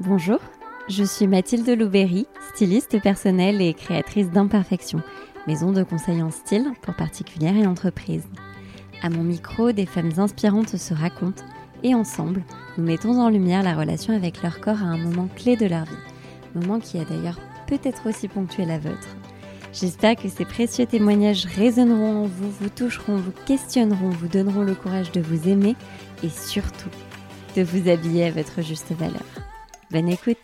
Bonjour, je suis Mathilde Louberry, styliste personnelle et créatrice d'Imperfection, maison de conseil en style pour particulières et entreprises. À mon micro, des femmes inspirantes se racontent et ensemble, nous mettons en lumière la relation avec leur corps à un moment clé de leur vie, moment qui a d'ailleurs peut-être aussi ponctué la vôtre. J'espère que ces précieux témoignages résonneront en vous, vous toucheront, vous questionneront, vous donneront le courage de vous aimer et surtout de vous habiller à votre juste valeur. Bonne écoute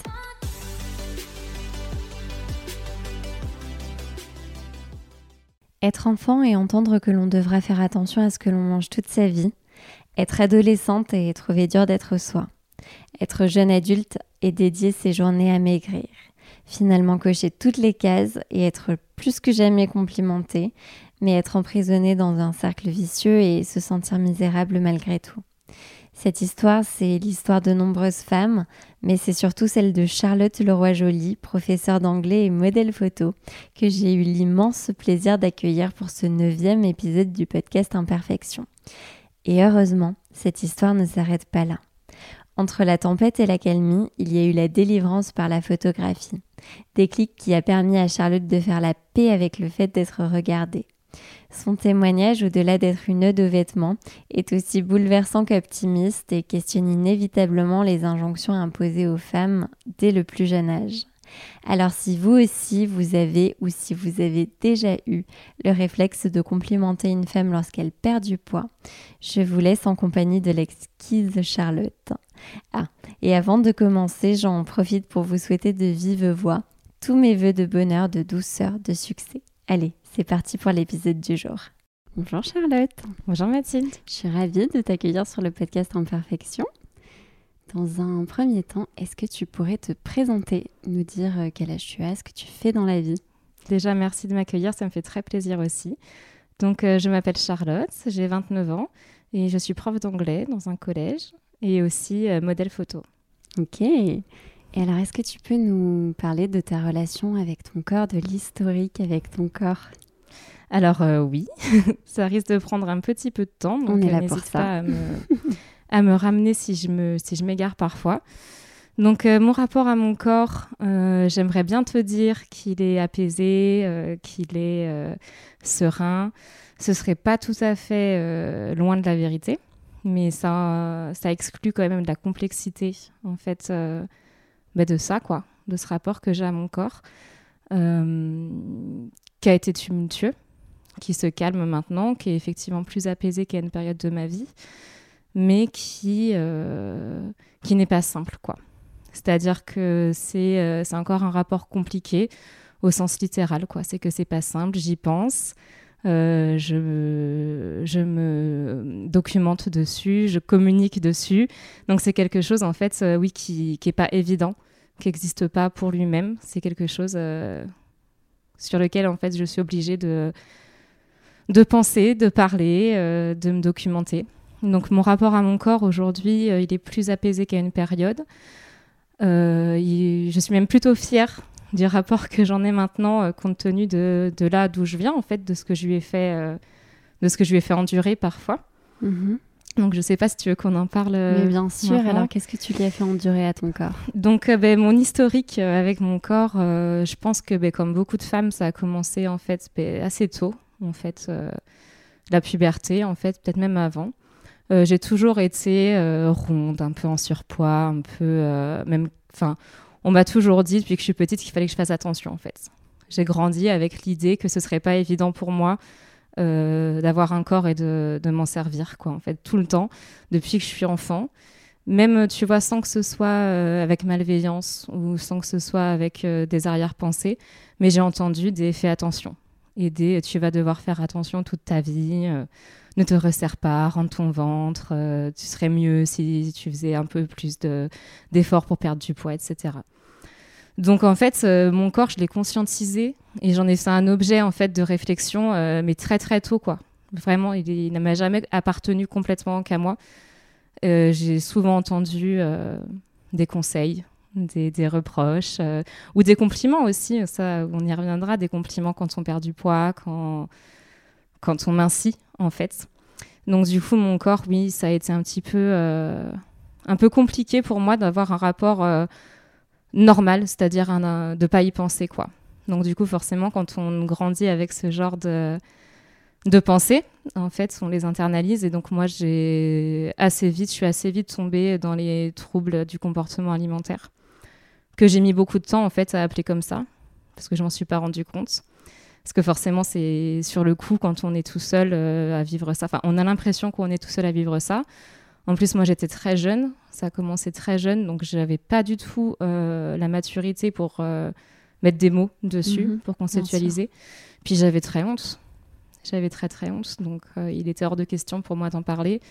Être enfant et entendre que l'on devra faire attention à ce que l'on mange toute sa vie, être adolescente et trouver dur d'être soi, être jeune adulte et dédier ses journées à maigrir, finalement cocher toutes les cases et être plus que jamais complimenté, mais être emprisonné dans un cercle vicieux et se sentir misérable malgré tout. Cette histoire, c'est l'histoire de nombreuses femmes, mais c'est surtout celle de Charlotte Leroy-Joly, professeure d'anglais et modèle photo, que j'ai eu l'immense plaisir d'accueillir pour ce neuvième épisode du podcast Imperfection. Et heureusement, cette histoire ne s'arrête pas là. Entre la tempête et la calmie, il y a eu la délivrance par la photographie. Déclic qui a permis à Charlotte de faire la paix avec le fait d'être regardée. Son témoignage, au-delà d'être une ode aux vêtements, est aussi bouleversant qu'optimiste et questionne inévitablement les injonctions imposées aux femmes dès le plus jeune âge. Alors si vous aussi vous avez ou si vous avez déjà eu le réflexe de complimenter une femme lorsqu'elle perd du poids, je vous laisse en compagnie de l'exquise Charlotte. Ah, et avant de commencer, j'en profite pour vous souhaiter de vive voix tous mes voeux de bonheur, de douceur, de succès. Allez, c'est parti pour l'épisode du jour. Bonjour Charlotte. Bonjour Mathilde. Je suis ravie de t'accueillir sur le podcast Imperfection. Dans un premier temps, est-ce que tu pourrais te présenter, nous dire euh, quel âge tu as, ce que tu fais dans la vie? Déjà, merci de m'accueillir, ça me fait très plaisir aussi. Donc, euh, je m'appelle Charlotte, j'ai 29 ans et je suis prof d'anglais dans un collège et aussi euh, modèle photo. Ok. Et alors, est-ce que tu peux nous parler de ta relation avec ton corps, de l'historique avec ton corre Alors, oui, ça risque de prendre un petit peu de temps. Donc, On est là pour ça. Pas à me... à me ramener si je me si je m'égare parfois. Donc euh, mon rapport à mon corps, euh, j'aimerais bien te dire qu'il est apaisé, euh, qu'il est euh, serein. Ce serait pas tout à fait euh, loin de la vérité, mais ça ça exclut quand même de la complexité en fait euh, bah, de ça quoi, de ce rapport que j'ai à mon corps, euh, qui a été tumultueux, qui se calme maintenant, qui est effectivement plus apaisé qu'à une période de ma vie mais qui, euh, qui n'est pas simple, quoi. C'est-à-dire que c'est euh, encore un rapport compliqué au sens littéral, quoi. C'est que c'est pas simple, j'y pense, euh, je, je me documente dessus, je communique dessus. Donc c'est quelque chose, en fait, euh, oui, qui qui est pas évident, qui n'existe pas pour lui-même. C'est quelque chose sur lequel, en fait, je suis obligée de, de penser, de parler, euh, de me documenter. Donc mon rapport à mon corps aujourd'hui, euh, il est plus apaisé qu'à une période. Euh, il- je suis même plutôt fière du rapport que j'en ai maintenant, compte tenu de, de là d'où je viens, en fait, de ce que je lui ai fait, de ce que je lui ai fait endurer parfois. Mhm. Donc je sais pas si tu veux qu'on en parle. Mais bien sûr, maintenant. alors qu'est-ce que tu lui as fait endurer à ton corps? Donc, euh, ben, mon historique avec mon corps, euh, je pense que, ben, comme beaucoup de femmes, ça a commencé en fait ben, assez tôt, en fait, euh, la puberté, en fait, peut-être même avant. Euh, j'ai toujours été euh, ronde, un peu en surpoids, un peu même, enfin, on m'a toujours dit depuis que je suis petite qu'il fallait que je fasse attention, en fait. J'ai grandi avec l'idée que ce serait pas évident pour moi d'avoir un corps et de, m'en servir, quoi, en fait, tout le temps, depuis que je suis enfant même tu vois sans que ce soit avec malveillance ou sans que ce soit avec des arrière-pensées mais j'ai entendu des fais attention et des tu vas devoir faire attention toute ta vie euh, ne te resserre pas rends ton ventre euh, tu serais mieux si tu faisais un peu plus de d'efforts pour perdre du poids etc donc en fait euh, mon corps je l'ai conscientisé et j'en ai fait un objet en fait de réflexion mais très très tôt quoi. Vraiment il, il ne m'a jamais appartenu complètement qu'à moi. J'ai souvent entendu des conseils, des, reproches euh, ou des compliments aussi. Ça, on y reviendra, des compliments quand on perd du poids, quand, quand on mincit, en fait. Donc, du coup, mon corps, oui, ça a été un petit peu, euh, un peu compliqué pour moi d'avoir un rapport euh, normal, c'est-à-dire de ne pas y penser quoi. Donc du coup, forcément, quand on grandit avec ce genre de, de pensées, en fait, on les internalise. Et donc moi, j'ai assez vite, je suis assez vite tombée dans les troubles du comportement alimentaire, que j'ai mis beaucoup de temps en fait à appeler comme ça, parce que je m'en suis pas rendu compte. Parce que forcément, c'est sur le coup, quand on est tout seul euh, à vivre ça. Enfin, on a l'impression qu'on est tout seul à vivre ça. En plus, moi, j'étais très jeune. Ça a commencé très jeune, donc je n'avais pas du tout euh, la maturité pour euh, mettre des mots dessus, mhm. pour conceptualiser. Puis j'avais très honte. J'avais très très honte, donc il était hors de question pour moi d'en parler.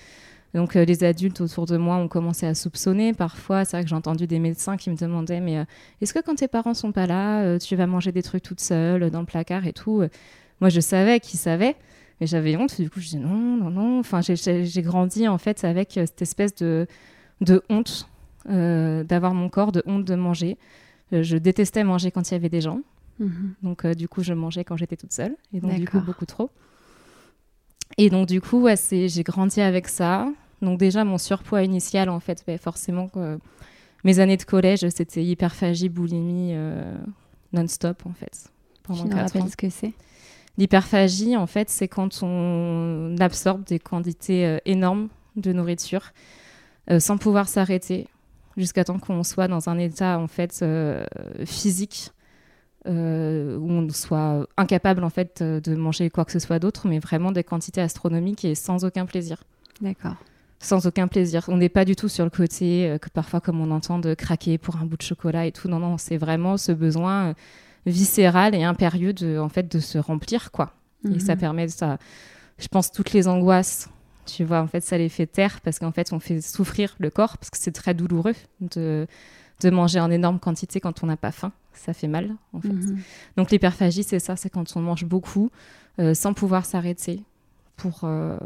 Donc les adultes autour de moi ont commencé à soupçonner. Parfois, c'est vrai que j'ai entendu des médecins qui me demandaient mais est-ce que quand tes parents sont pas là, tu vas manger des trucs toute seule dans le placard et tout Moi, je savais qu'ils savaient, mais j'avais honte. Du coup, je dis non, non, non. Enfin, j'ai grandi en fait avec euh, cette espèce de, de honte euh, d'avoir mon corps, de honte de manger. Euh, je détestais manger quand il y avait des gens. Mhm. Donc, du coup, je mangeais quand j'étais toute seule. Et donc, du coup, beaucoup trop. Et donc, du coup, ouais, j'ai grandi avec ça. Donc, déjà, mon surpoids initial, en fait, ben, forcément, mes années de collège, c'était hyperphagie, boulimie non-stop, en fait. Pendant tu rappelles ce que c'est? L'hyperphagie, en fait, c'est quand on absorbe des quantités euh, énormes de nourriture euh, sans pouvoir s'arrêter jusqu'à temps qu'on soit dans un état en fait euh, physique où on soit incapable en fait de manger quoi que ce soit d'autre, mais vraiment des quantités astronomiques et sans aucun plaisir. D'accord. Sans aucun plaisir. On n'est pas du tout sur le côté que parfois, comme on entend, de craquer pour un bout de chocolat et tout. Non, non, c'est vraiment ce besoin viscéral et impérieux de, en fait, de se remplir, quoi. Et ça mhm. permet, ça, je pense, toutes les angoisses, tu vois, en fait, ça les fait taire parce qu'en fait, on fait souffrir le corps parce que c'est très douloureux de, de manger en énorme quantité quand on n'a pas faim. Ça fait mal, en fait. Mhm. Donc, l'hyperphagie, c'est ça, c'est quand on mange beaucoup euh, sans pouvoir s'arrêter pour, euh,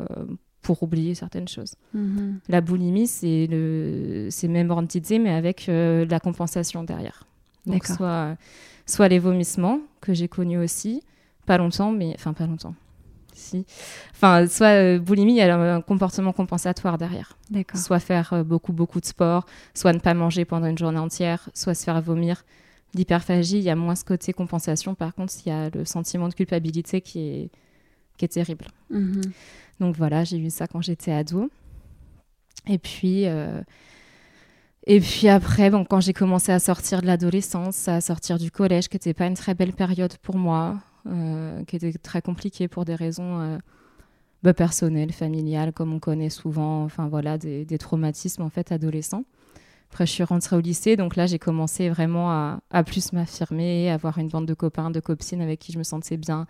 pour oublier certaines choses. Mhm. La boulimie, c'est le c'est même ordre mais avec euh, la compensation derrière. Donc, soit soit les vomissements, que j'ai connus aussi, pas longtemps, mais enfin pas longtemps. Si. Enfin, soit euh, boulimie, il y a un comportement compensatoire derrière. Soit faire euh, beaucoup, beaucoup de sport, soit ne pas manger pendant une journée entière, soit se faire vomir. L'hyperphagie, il y a moins ce côté compensation. Par contre, il y a le sentiment de culpabilité qui est, qui est terrible. Mhm. Donc voilà, j'ai eu ça quand j'étais ado. Et puis, euh, et puis après, bon, quand j'ai commencé à sortir de l'adolescence, à sortir du collège, qui n'était pas une très belle période pour moi, euh, qui était très compliquée pour des raisons euh, bah, personnelles, familiales, comme on connaît souvent, enfin voilà, des, traumatismes en fait adolescents. Après, je suis rentrée au lycée, donc là, j'ai commencé vraiment à, à plus m'affirmer, avoir une bande de copains, de copines avec qui je me sentais bien,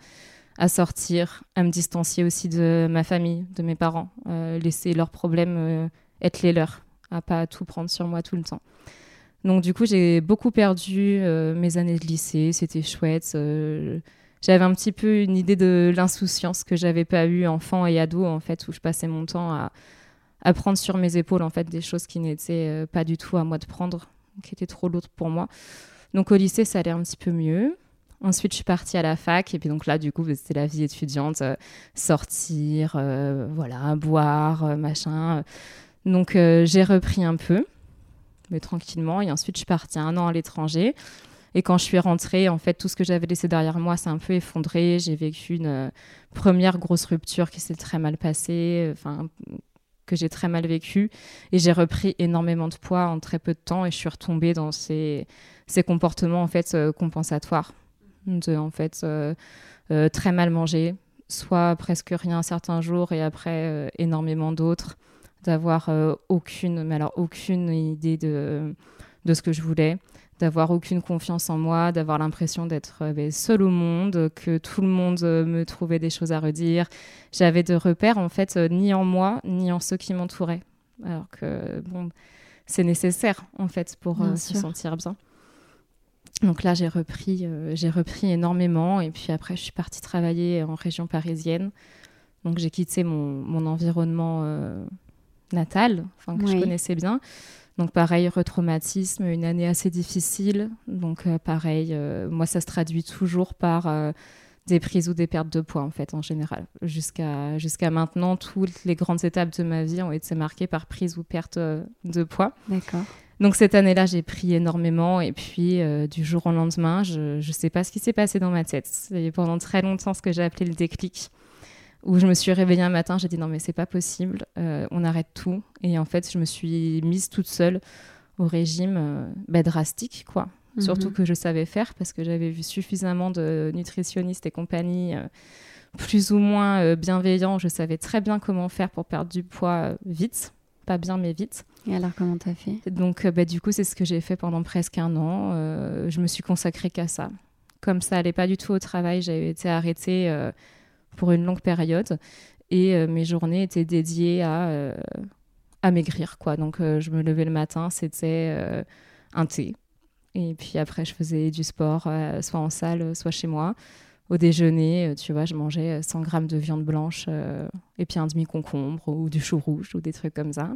à sortir, à me distancier aussi de ma famille, de mes parents, euh, laisser leurs problèmes être les leurs à pas tout prendre sur moi tout le temps. Donc du coup, j'ai beaucoup perdu euh, mes années de lycée, c'était chouette. Euh, j'avais un petit peu une idée de l'insouciance que j'avais pas eu enfant et ado en fait, où je passais mon temps à, à prendre sur mes épaules en fait des choses qui n'étaient euh, pas du tout à moi de prendre, qui étaient trop lourdes pour moi. Donc au lycée, ça allait un petit peu mieux. Ensuite, je suis partie à la fac et puis donc là, du coup, c'était la vie étudiante, sortir, voilà, boire, machin. Donc euh, j'ai repris un peu, mais tranquillement. Et ensuite, je suis partie un an à l'étranger. Et quand je suis rentrée, en fait, tout ce que j'avais laissé derrière moi s'est un peu effondré. J'ai vécu une euh, première grosse rupture qui s'est très mal passée, enfin, que j'ai très mal vécue. Et j'ai repris énormément de poids en très peu de temps et je suis retombée dans ces, ces comportements, en fait, euh, compensatoires. De, en fait, très mal manger, soit presque rien certains jours et après énormément d'autres d'avoir euh, aucune, mais alors aucune idée de, de ce que je voulais, d'avoir aucune confiance en moi, d'avoir l'impression d'être euh, ben, seule au monde, que tout le monde euh, me trouvait des choses à redire. J'avais de repères en fait ni en moi ni en ceux qui m'entouraient. Alors que bon, c'est nécessaire en fait pour se sentir bien. Donc là, j'ai repris, j'ai repris énormément et puis après, je suis partie travailler en région parisienne. Donc j'ai quitté mon, mon environnement natale, enfin que je connaissais bien. Donc pareil, retraumatisme, une année assez difficile. Donc euh, pareil, euh, moi ça se traduit toujours par euh, des prises ou des pertes de poids en fait en général. Jusqu'à jusqu'à maintenant, toutes les grandes étapes de ma vie ont été marquées par prise ou perte de poids. D'accord. Donc cette année-là, j'ai pris énormément et puis du jour au lendemain, je ne sais pas ce qui s'est passé dans ma tête. C'est pendant très longtemps ce que j'ai appelé le déclic où je me suis réveillée un matin, j'ai dit non mais c'est pas possible, euh, on arrête tout. Et en fait, je me suis mise toute seule au régime euh, bah, drastique, quoi. Mhm. Surtout que je savais faire parce que j'avais vu suffisamment de nutritionnistes et compagnie euh, plus ou moins bienveillants. Je savais très bien comment faire pour perdre du poids vite, pas bien mais vite. Et alors comment t'as fait? Donc bah, du coup c'est ce que j'ai fait pendant presque un an. je me suis consacrée qu'à ça. Comme ça allait pas du tout au travail, j'avais été arrêtée pour une longue période. Et euh, mes journées étaient dédiées à, euh, à maigrir. Quoi. Donc euh, je me levais le matin, c'était un thé. Et puis après, je faisais du sport, soit en salle, soit chez moi. Au déjeuner, tu vois, je mangeais 100 grammes de viande blanche et puis un demi-concombre ou du chou rouge ou des trucs comme ça.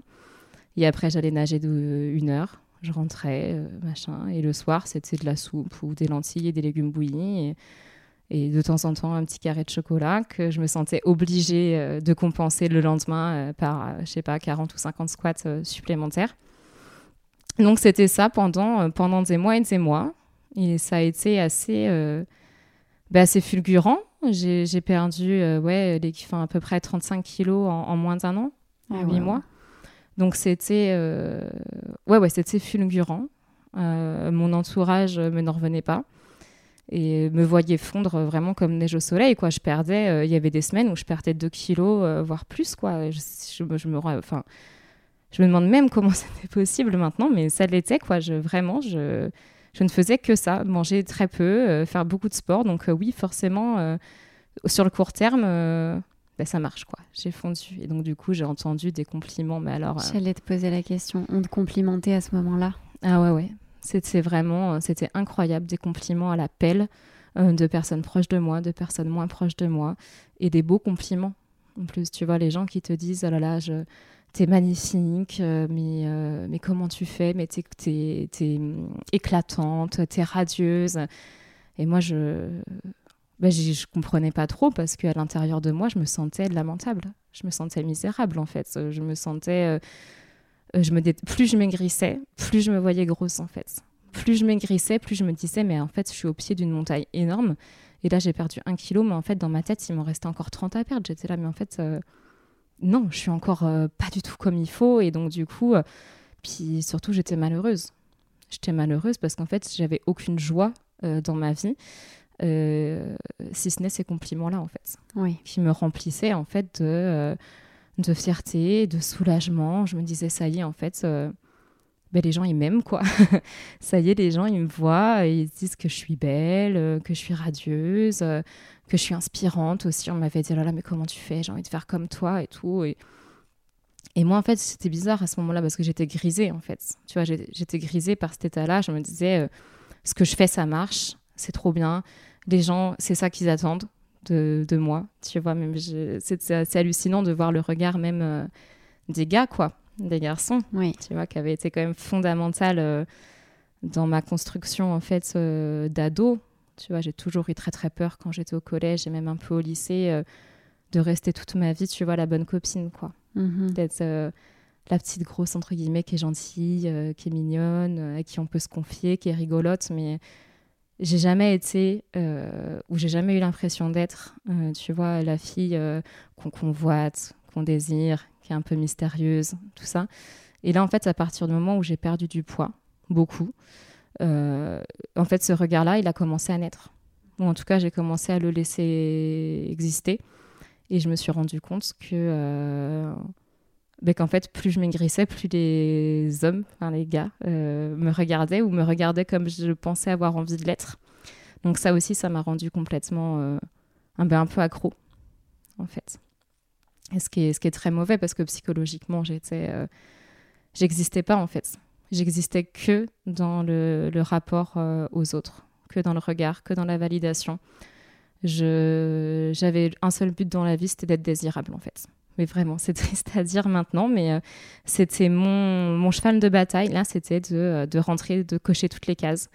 Et après, j'allais nager de une heure. Je rentrais, machin. Et le soir, c'était de la soupe ou des lentilles et des légumes bouillis. Et et de temps en temps un petit carré de chocolat que je me sentais obligée euh, de compenser le lendemain euh, par, euh, je sais pas, 40 ou 50 squats supplémentaires. Donc c'était ça pendant, pendant des mois et des mois. Et ça a été assez, bah, assez fulgurant. J'ai perdu ouais, les, à peu près 35 kilos en, moins d'un an, en ah 8 mois. Donc c'était ouais, ouais, c'était fulgurant. mon entourage me n'en revenait pas et me voyais fondre vraiment comme neige au soleil quoi. Je perdais euh, il y avait des semaines où je perdais 2 kilos euh, voire plus quoi. Je, je, me enfin je me demande même comment c'était possible maintenant mais ça l'était quoi. Je vraiment je je ne faisais que ça manger très peu euh, faire beaucoup de sport. Donc oui forcément sur le court terme ben, ça marche quoi. J'ai fondu. Et donc du coup j'ai entendu des compliments mais alors j'allais te poser la question. On te complimentait à ce moment là ah ouais ouais. C'était vraiment, euh, c'était incroyable, des compliments à la pelle euh, de personnes proches de moi, de personnes moins proches de moi, et des beaux compliments. En plus, tu vois, les gens qui te disent, oh là là, je, t'es magnifique, euh, mais, mais comment tu fais? Mais t'es, t'es, t'es éclatante, t'es radieuse. Et moi, je ben, je comprenais pas trop parce qu'à l'intérieur de moi, je me sentais lamentable. Je me sentais misérable, en fait. Je me sentais euh, je me plus je maigrissais, plus je me voyais grosse en fait. Plus je maigrissais, plus je me disais, mais en fait, je suis au pied d'une montagne énorme. Et là, j'ai perdu un kilo, mais en fait, dans ma tête, il m'en restait encore 30 à perdre. J'étais là, mais en fait, euh, non, je suis encore euh, pas du tout comme il faut. Et donc, du coup, puis surtout, j'étais malheureuse. J'étais malheureuse parce qu'en fait, j'avais aucune joie dans ma vie. Si ce n'est ces compliments-là, en fait, oui. qui me remplissaient, en fait, de de fierté, de soulagement. Je me disais, ça y est, en fait, euh, ben, les gens, ils m'aiment, quoi. ça y est, les gens, ils me voient, ils disent que je suis belle, euh, que je suis radieuse, euh, que je suis inspirante aussi. On m'avait dit, oh là là, mais comment tu fais? J'ai envie de faire comme toi et tout. Et, et moi, en fait, c'était bizarre à ce moment-là parce que j'étais grisée, en fait. Tu vois, j'étais grisée par cet état-là. Je me disais, ce que je fais, ça marche, c'est trop bien. Les gens, c'est ça qu'ils attendent de, moi. Tu vois, même c'est assez hallucinant de voir le regard même euh, des gars, quoi, des garçons. Oui. Tu vois, qui avait été quand même fondamental euh, dans ma construction en fait euh, d'ado. Tu vois, j'ai toujours eu très très peur quand j'étais au collège et même un peu au lycée de rester toute ma vie, tu vois, la bonne copine, quoi. Mm-hmm. D'être la petite grosse entre guillemets qui est gentille, qui est mignonne, à qui on peut se confier, qui est rigolote, mais j'ai jamais été euh, ou j'ai jamais eu l'impression d'être, euh, tu vois, la fille euh, qu'on convoite, qu'on désire, qui est un peu mystérieuse, tout ça. Et là, en fait, à partir du moment où j'ai perdu du poids, beaucoup, en fait, ce regard-là, il a commencé à naître. Ou en tout cas, j'ai commencé à le laisser exister. Et je me suis rendu compte que ben, qu'en fait, plus je maigrissais, plus les hommes, enfin les gars, euh, me regardaient ou me regardaient comme je pensais avoir envie de l'être. Donc ça aussi, ça m'a rendu complètement euh, un, ben, un peu accro, en fait. Ce qui est, ce qui est très mauvais parce que psychologiquement, j'étais, euh, j'existais pas en fait. J'existais que dans le, le rapport aux autres, que dans le regard, que dans la validation. Je, j'avais un seul but dans la vie, c'était d'être désirable en fait. Mais vraiment, c'est triste à dire maintenant, mais euh, c'était mon, cheval de bataille. Là, c'était de, euh, de, rentrer, de cocher toutes les cases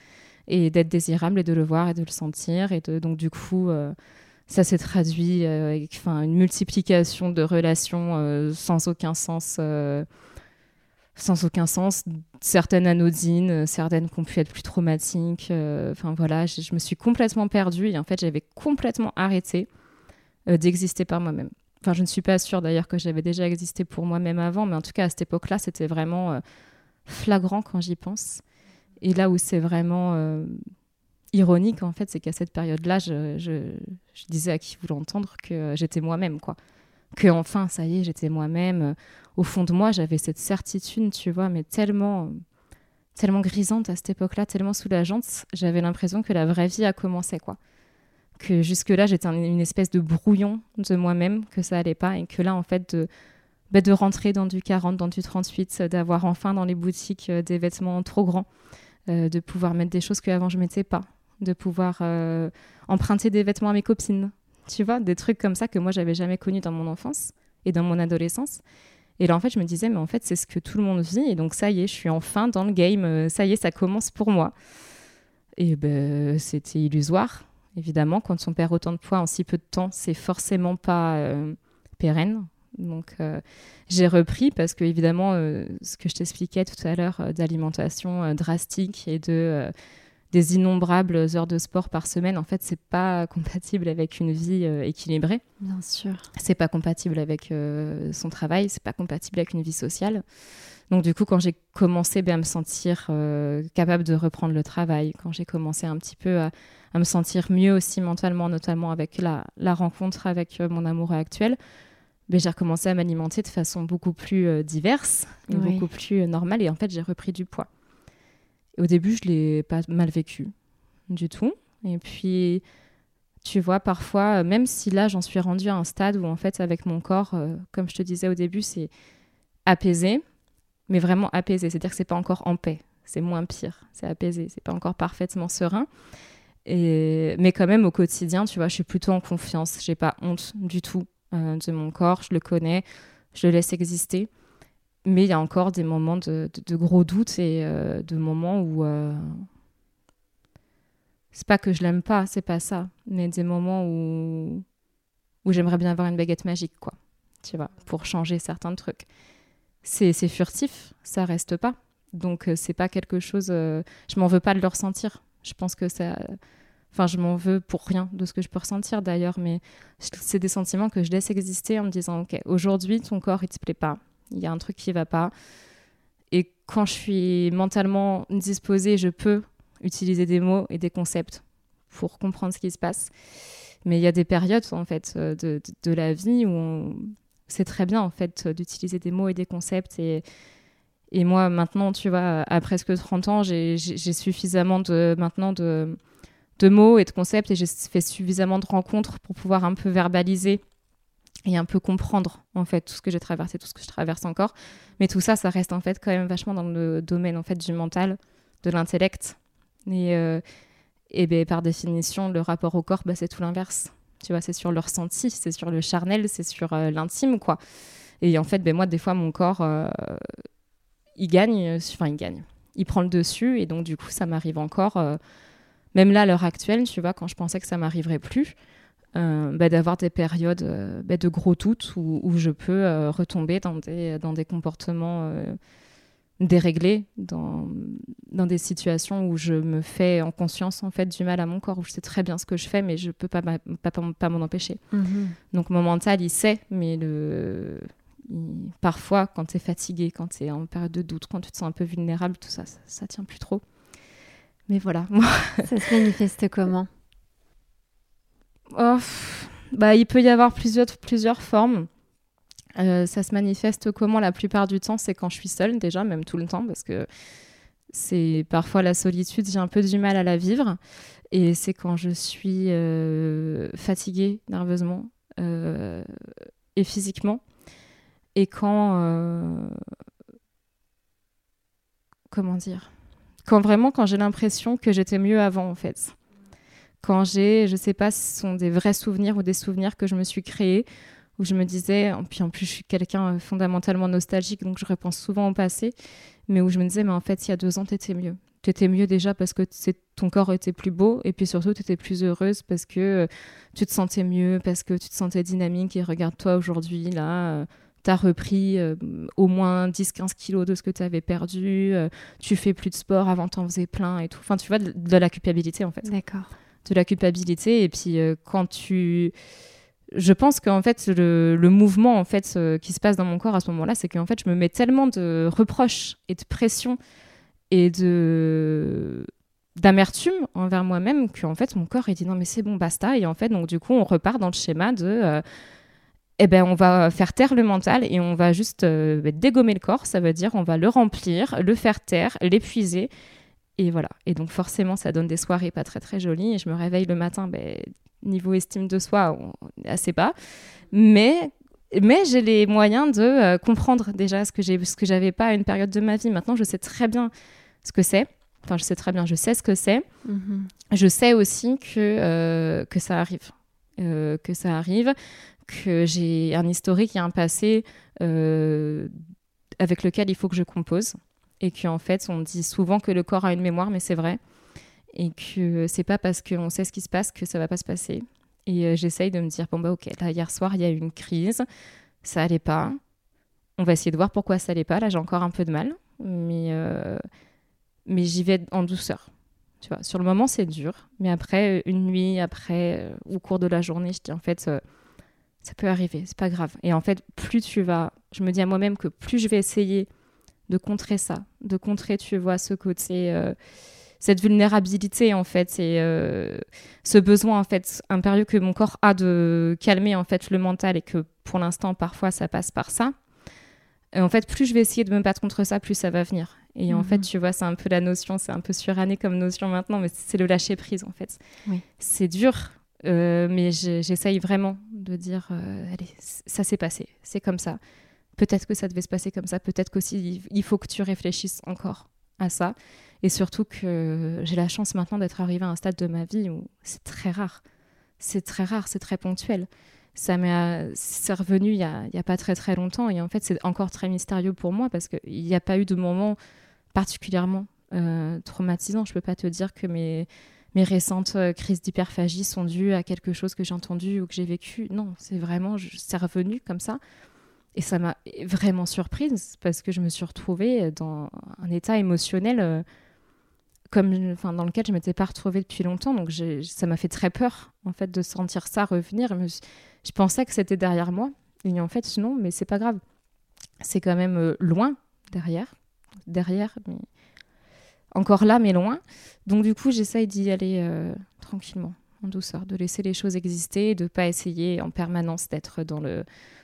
et d'être désirable et de le voir et de le sentir. Et donc, du coup, euh, ça s'est traduit avec enfin, une multiplication de relations sans aucun sens. sans aucun sens, certaines anodines, certaines qui ont pu être plus traumatiques. Enfin voilà, je, me suis complètement perdue et en fait j'avais complètement arrêté d'exister par moi-même. Enfin, je ne suis pas sûre d'ailleurs que j'avais déjà existé pour moi-même avant, mais en tout cas à cette époque-là, c'était vraiment flagrant quand j'y pense. Et là où c'est vraiment euh, ironique, en fait, c'est qu'à cette période-là, je, disais à qui voulait entendre que j'étais moi-même, quoi. Que enfin, ça y est, j'étais moi-même. Au fond de moi, j'avais cette certitude, tu vois, mais tellement, tellement grisante à cette époque-là, tellement soulageante, j'avais l'impression que la vraie vie a commencé, quoi. Que jusque-là, j'étais une espèce de brouillon de moi-même, que ça allait pas, et que là, en fait, de, bah, de rentrer dans du 40, dans du 38, d'avoir enfin dans les boutiques euh, des vêtements trop grands, euh, de pouvoir mettre des choses qu'avant je mettais pas, de pouvoir euh, emprunter des vêtements à mes copines, tu vois, des trucs comme ça que moi j'avais jamais connus dans mon enfance et dans mon adolescence. Et là en fait je me disais mais en fait c'est ce que tout le monde vit et donc ça y est je suis enfin dans le game, euh, ça y est ça commence pour moi. Et ben c'était illusoire évidemment quand on perd autant de poids en si peu de temps c'est forcément pas pérenne donc euh, j'ai repris parce que évidemment euh, ce que je t'expliquais tout à l'heure euh, d'alimentation drastique et de des innombrables heures de sport par semaine, en fait, c'est pas compatible avec une vie équilibrée. Bien sûr. C'est pas compatible avec son travail, c'est pas compatible avec une vie sociale. Donc du coup, quand j'ai commencé ben, à me sentir capable de reprendre le travail, quand j'ai commencé un petit peu à, me sentir mieux aussi mentalement, notamment avec la, la rencontre avec mon amoureux actuel, ben, j'ai recommencé à m'alimenter de façon beaucoup plus euh, diverse, et beaucoup plus euh, normale. Et en fait, j'ai repris du poids. au début, je l'ai pas mal vécu du tout. Et puis, tu vois, parfois, euh, même si là, j'en suis rendue à un stade où, en fait, avec mon corps, comme je te disais au début, c'est apaisé, mais vraiment apaisé. C'est-à-dire que c'est pas encore en paix. C'est moins pire. C'est apaisé. C'est pas encore parfaitement serein. Mais quand même, au quotidien, tu vois, je suis plutôt en confiance. J'ai pas honte du tout euh, de mon corps, je le connais, je le laisse exister. Mais il y a encore des moments de, gros doutes et euh, de moments où. Euh, c'est pas que je l'aime pas, c'est pas ça. Mais des moments où, où j'aimerais bien avoir une baguette magique, quoi. Tu vois, pour changer certains trucs. C'est furtif, ça reste pas. Donc, c'est pas quelque chose. je m'en veux pas de le ressentir. Je pense que ça Enfin, je m'en veux pour rien de ce que je peux ressentir d'ailleurs, mais c'est des sentiments que je laisse exister en me disant, ok, aujourd'hui, ton corps, il te plaît pas. Il y a un truc qui va pas. Et quand je suis mentalement disposée, je peux utiliser des mots et des concepts pour comprendre ce qui se passe. Mais il y a des périodes, en fait, euh, de, de, la vie où c'est très bien, en fait, d'utiliser des mots et des concepts et, et moi, maintenant, tu vois, à presque 30 ans, j'ai suffisamment de, maintenant de, de mots et de concepts et j'ai fait suffisamment de rencontres pour pouvoir un peu verbaliser et un peu comprendre en fait tout ce que j'ai traversé, tout ce que je traverse encore. Mais tout ça, ça reste en fait quand même vachement dans le domaine en fait du mental, de l'intellect. Et, euh, et ben, par définition, le rapport au corps, bah, c'est tout l'inverse. Tu vois, c'est sur le ressenti, c'est sur le charnel, c'est sur euh, l'intime, quoi. Et en fait, ben, moi, des fois, mon corps, euh, il gagne, enfin, il gagne. Il prend le dessus, et donc, du coup, ça m'arrive encore même là, à l'heure actuelle, tu vois, quand je pensais que ça m'arriverait plus, euh, bah, d'avoir des périodes euh, bah, de gros doutes où, je peux euh, retomber dans des, dans des comportements déréglés, dans, dans des situations où je me fais en conscience en fait du mal à mon corps, où je sais très bien ce que je fais, mais je peux pas, pas, pas, m'en empêcher. Mhm. Donc mon mental, il sait, mais le... parfois, quand tu es fatigué, quand tu es en période de doute, quand tu te sens un peu vulnérable, tout ça, ça, ça tient plus trop. Mais voilà. ça se manifeste comment? Oh, bah, Il peut y avoir plusieurs, plusieurs formes. Euh, ça se manifeste comment la plupart du temps C'est quand je suis seule, déjà, même tout le temps, parce que c'est parfois la solitude, j'ai un peu du mal à la vivre. Et c'est quand je suis euh, fatiguée nerveusement euh, et physiquement. Et quand. comment dire? Quand vraiment, quand j'ai l'impression que j'étais mieux avant, en fait. Quand j'ai, je sais pas ce sont des vrais souvenirs ou des souvenirs que je me suis créés, où je me disais, puis en plus je suis quelqu'un euh, fondamentalement nostalgique, donc je repense souvent au passé, mais où je me disais, mais en fait, il y a deux ans, t'étais mieux. T'étais mieux déjà parce que ton corps était plus beau, et puis surtout, t'étais plus heureuse parce que euh, tu te sentais mieux, parce que tu te sentais dynamique, et regarde-toi aujourd'hui, là, euh, tu as repris au moins 10-15 kilos de ce que tu avais perdu, tu fais plus de sport, avant tu en faisais plein et tout. Enfin, tu vois, de, la culpabilité en fait. D'accord. De la culpabilité. Et puis, quand tu je pense qu'en fait le, mouvement en fait qui se passe dans mon corps à ce moment-là, c'est qu'en fait je me mets tellement de reproches et de pression et de d'amertume envers moi-même qu'en fait mon corps il dit non mais c'est bon basta. Et en fait donc du coup on repart dans le schéma de euh, eh ben on va faire taire le mental et on va juste euh, bah, dégommer le corps. Ça veut dire on va le remplir le faire taire l'épuiser. Et voilà. Et donc forcément ça donne des soirées pas très très jolies. Et je me réveille le matin ben, niveau estime de soi on est assez bas mais mais j'ai les moyens de euh, comprendre déjà ce que j'ai ce que j'avais pas à une période de ma vie maintenant je sais très bien ce que c'est. Enfin, je sais très bien, je sais ce que c'est. Mhm. Je sais aussi que, euh, que ça arrive. Euh, que ça arrive, que j'ai un historique et un passé avec lequel il faut que je compose. Et qu'en fait, on dit souvent que le corps a une mémoire, mais c'est vrai. Et que c'est pas parce qu'on sait ce qui se passe que ça va pas se passer. Et j'essaye de me dire, bon, bah ok, là, hier soir, il y a eu une crise, ça allait pas. On va essayer de voir pourquoi ça allait pas. Là, j'ai encore un peu de mal. Mais mais j'y vais en douceur. Tu vois, sur le moment, c'est dur, mais après, euh, une nuit, après, euh, au cours de la journée, je dis en fait, euh, ça peut arriver, c'est pas grave. Et en fait, plus tu vas, je me dis à moi-même que plus je vais essayer de contrer ça, de contrer, tu vois, ce côté, cette vulnérabilité en fait, et ce besoin en fait impérieux que mon corps a de calmer en fait le mental et que pour l'instant, parfois, ça passe par ça. Et en fait, plus je vais essayer de me battre contre ça, plus ça va venir. Et en fait, mhm. tu vois, c'est un peu la notion, c'est un peu suranné comme notion maintenant, mais c'est le lâcher prise en fait. C'est dur, euh, mais j'essaye vraiment de dire, euh, allez, ça s'est passé, c'est comme ça. Peut-être que ça devait se passer comme ça, peut-être qu'aussi il faut que tu réfléchisses encore à ça. Et surtout que j'ai la chance maintenant d'être arrivée à un stade de ma vie où c'est très rare. C'est très rare, c'est très ponctuel. Ça m'est c'est revenu il n'y a, a, pas très très longtemps et en fait c'est encore très mystérieux pour moi parce qu'il n'y a pas eu de moment particulièrement euh, traumatisant. Je peux pas te dire que mes, mes récentes euh, crises d'hyperphagie sont dues à quelque chose que j'ai entendu ou que j'ai vécu. Non, c'est vraiment, c'est revenu comme ça. Et ça m'a vraiment surprise parce que je me suis retrouvée dans un état émotionnel euh, comme, enfin, dans lequel je m'étais pas retrouvée depuis longtemps. Donc ça m'a fait très peur en fait de sentir ça revenir. Je, pensais que c'était derrière moi. Et en fait, non, mais c'est pas grave. C'est quand même loin derrière derrière, mais encore là, mais loin. Donc du coup, j'essaye d'y aller euh, tranquillement, en douceur, de laisser les choses exister, de pas essayer en permanence d'être dans le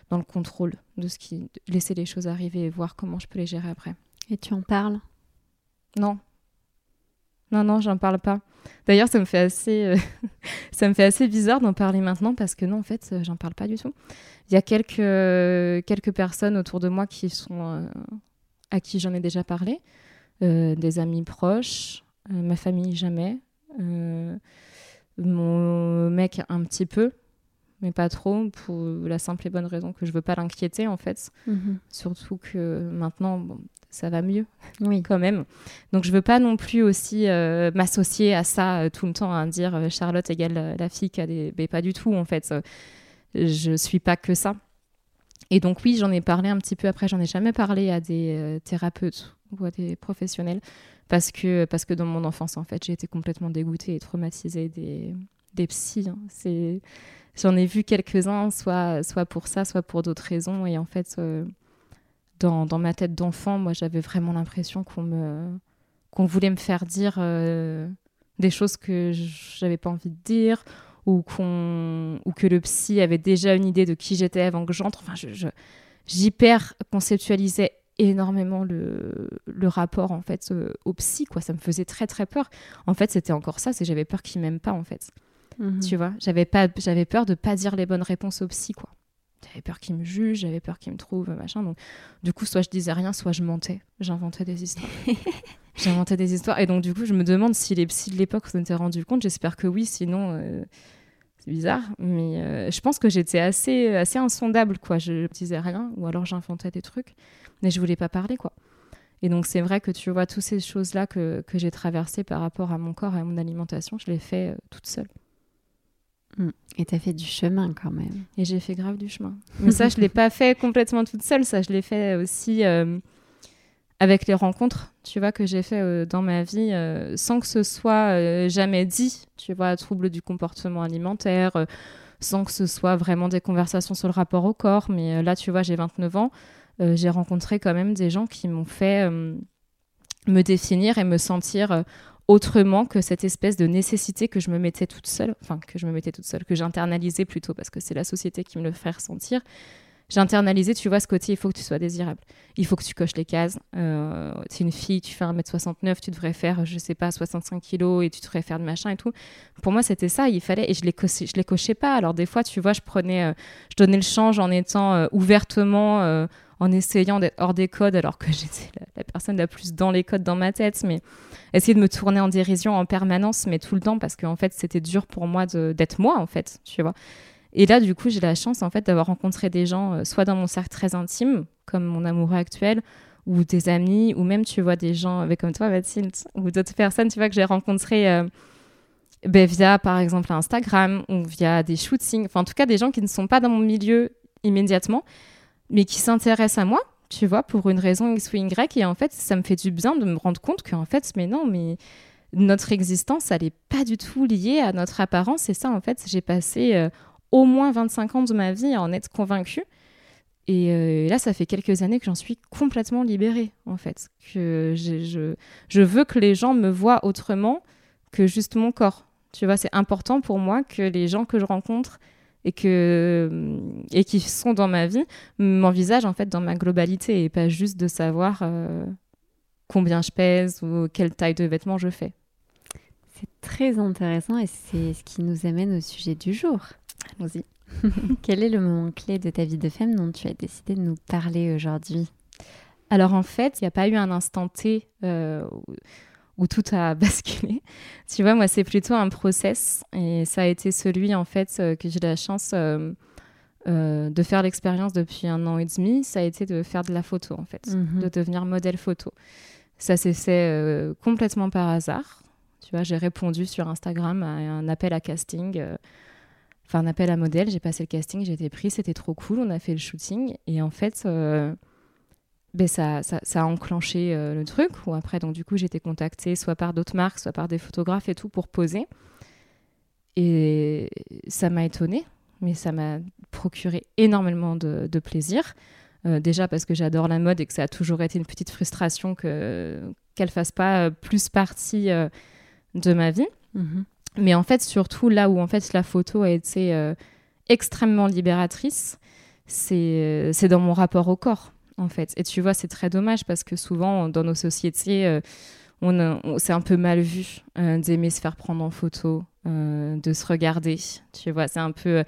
dans le contrôle de ce qui, laisser les choses arriver et voir comment je peux les gérer après. Et tu en parles? Non. Non, non, j'en parle pas. D'ailleurs, ça me fait assez, euh, ça me fait assez bizarre d'en parler maintenant parce que non, en fait, j'en parle pas du tout. Il y a quelques, quelques personnes autour de moi qui sont euh, à qui j'en ai déjà parlé, euh, des amis proches, euh, ma famille jamais, euh, mon mec un petit peu, mais pas trop, pour la simple et bonne raison que je veux pas l'inquiéter en fait. Mhm. Surtout que maintenant, ça va mieux, oui. quand même. Donc je veux pas non plus aussi m'associer à ça tout le temps, à dire Charlotte égale la fille qui a des... Mais pas du tout en fait. Je suis pas que ça. Et donc oui, j'en ai parlé un petit peu après, j'en ai jamais parlé à des euh, thérapeutes ou à des professionnels parce que, parce que dans mon enfance, en fait, j'ai été complètement dégoûtée et traumatisée des, des psys. Hein. C'est... J'en ai vu quelques-uns, soit, soit pour ça, soit pour d'autres raisons. Et en fait, euh, dans, dans, ma tête d'enfant, moi, j'avais vraiment l'impression qu'on, me, qu'on voulait me faire dire euh, des choses que j'avais pas envie de dire ou, qu'on, ou que le psy avait déjà une idée de qui j'étais avant que j'entre. Enfin, je, j'hyper conceptualisais énormément le, le, rapport en fait euh, au psy quoi. Ça me faisait très très peur. En fait c'était encore ça c'est j'avais peur qu'il m'aime pas en fait. Mhm. tu vois? J'avais pas j'avais peur de pas dire les bonnes réponses au psy quoi j'avais peur qu'il me juge j'avais peur qu'il me trouve machin donc du coup soit je disais rien soit je mentais j'inventais des histoires j'inventais des histoires et donc du coup je me demande si les psys de l'époque s'en étaient rendus compte j'espère que oui sinon euh, c'est bizarre, mais euh, je pense que j'étais assez, assez insondable, quoi. Je disais rien, ou alors j'inventais des trucs, mais je voulais pas parler, quoi. Et donc c'est vrai que tu vois, toutes ces choses-là que, que j'ai traversées par rapport à mon corps et à mon alimentation, je les fais euh, toute seule. Mm. Et tu as fait du chemin quand même. Et j'ai fait grave du chemin. Mais ça, je l'ai pas fait complètement toute seule. Ça, je l'ai fait aussi euh, avec les rencontres, tu vois, que j'ai fait euh, dans ma vie, euh, sans que ce soit jamais dit, tu vois, trouble du comportement alimentaire, sans que ce soit vraiment des conversations sur le rapport au corps. Mais là, tu vois, j'ai 29 ans. j'ai rencontré quand même des gens qui m'ont fait me définir et me sentir autrement que cette espèce de nécessité que je me mettais toute seule, enfin que je me mettais toute seule, que j'internalisais plutôt parce que c'est la société qui me le fait ressentir. J'internalisais, tu vois, ce côté, il faut que tu sois désirable. Il faut que tu coches les cases. Euh, tu es une fille, tu fais 1m69, tu devrais faire, je sais pas, 65 kilos et tu devrais faire de machin et tout. Pour moi, c'était ça, il fallait, et je les, je les cochais pas. Alors des fois, tu vois, je prenais, euh, je donnais le change en étant euh, ouvertement euh, en essayant d'être hors des codes alors que j'étais la, personne la plus dans les codes dans ma tête, mais essayer de me tourner en dérision en permanence, mais tout le temps parce qu'en fait c'était dur pour moi d'être moi en fait, tu vois. Et là du coup j'ai la chance en fait d'avoir rencontré des gens, euh, soit dans mon cercle très intime, comme mon amoureux actuel, ou des amis, ou même tu vois des gens avec comme toi Mathilde, ou d'autres personnes tu vois que j'ai rencontrées euh, ben, via par exemple Instagram ou via des shootings, enfin en tout cas des gens qui ne sont pas dans mon milieu immédiatement mais qui s'intéresse à moi, tu vois, pour une raison X ou Y. Et en fait, ça me fait du bien de me rendre compte qu'en fait, mais non, mais notre existence, elle n'est pas du tout liée à notre apparence. Et ça, en fait, j'ai passé euh, au moins 25 ans de ma vie à en être convaincue. Et euh, là, ça fait quelques années que j'en suis complètement libérée, en fait. Que je, je veux que les gens me voient autrement que juste mon corps. Tu vois, c'est important pour moi que les gens que je rencontre et que et qui sont dans ma vie m'envisagent en fait dans ma globalité et pas juste de savoir euh, combien je pèse ou quelle taille de vêtements je fais. C'est très intéressant et c'est ce qui nous amène au sujet du jour. Allons-y. Quel est le moment clé de ta vie de femme dont tu as décidé de nous parler aujourd'hui? Alors en fait, il n'y a pas eu un instant T euh, où tout a basculé. tu vois, moi, c'est plutôt un process. Et ça a été celui, en fait, euh, que j'ai la chance euh, euh, de faire l'expérience depuis un an et demi. Ça a été de faire de la photo, en fait, mhm. de devenir modèle photo. Ça s'est fait complètement par hasard. Tu vois, j'ai répondu sur Instagram à un appel à casting. Enfin, un appel à modèle. J'ai passé le casting, j'ai été prise, c'était trop cool. On a fait le shooting. Et en fait ben ça, ça, a enclenché euh, le truc. Ou après, donc du coup, été contactée soit par d'autres marques, soit par des photographes et tout pour poser. Et ça m'a étonnée, mais ça m'a procuré énormément de, plaisir. Euh, déjà parce que j'adore la mode et que ça a toujours été une petite frustration que qu'elle fasse pas euh, plus partie de ma vie. Mhm. Mais en fait, surtout là où en fait la photo a été extrêmement libératrice, c'est dans mon rapport au corps en fait. Et tu vois, c'est très dommage parce que souvent, dans nos sociétés, euh, on, c'est un peu mal vu euh, d'aimer se faire prendre en photo, euh, de se regarder. Tu vois, c'est un peu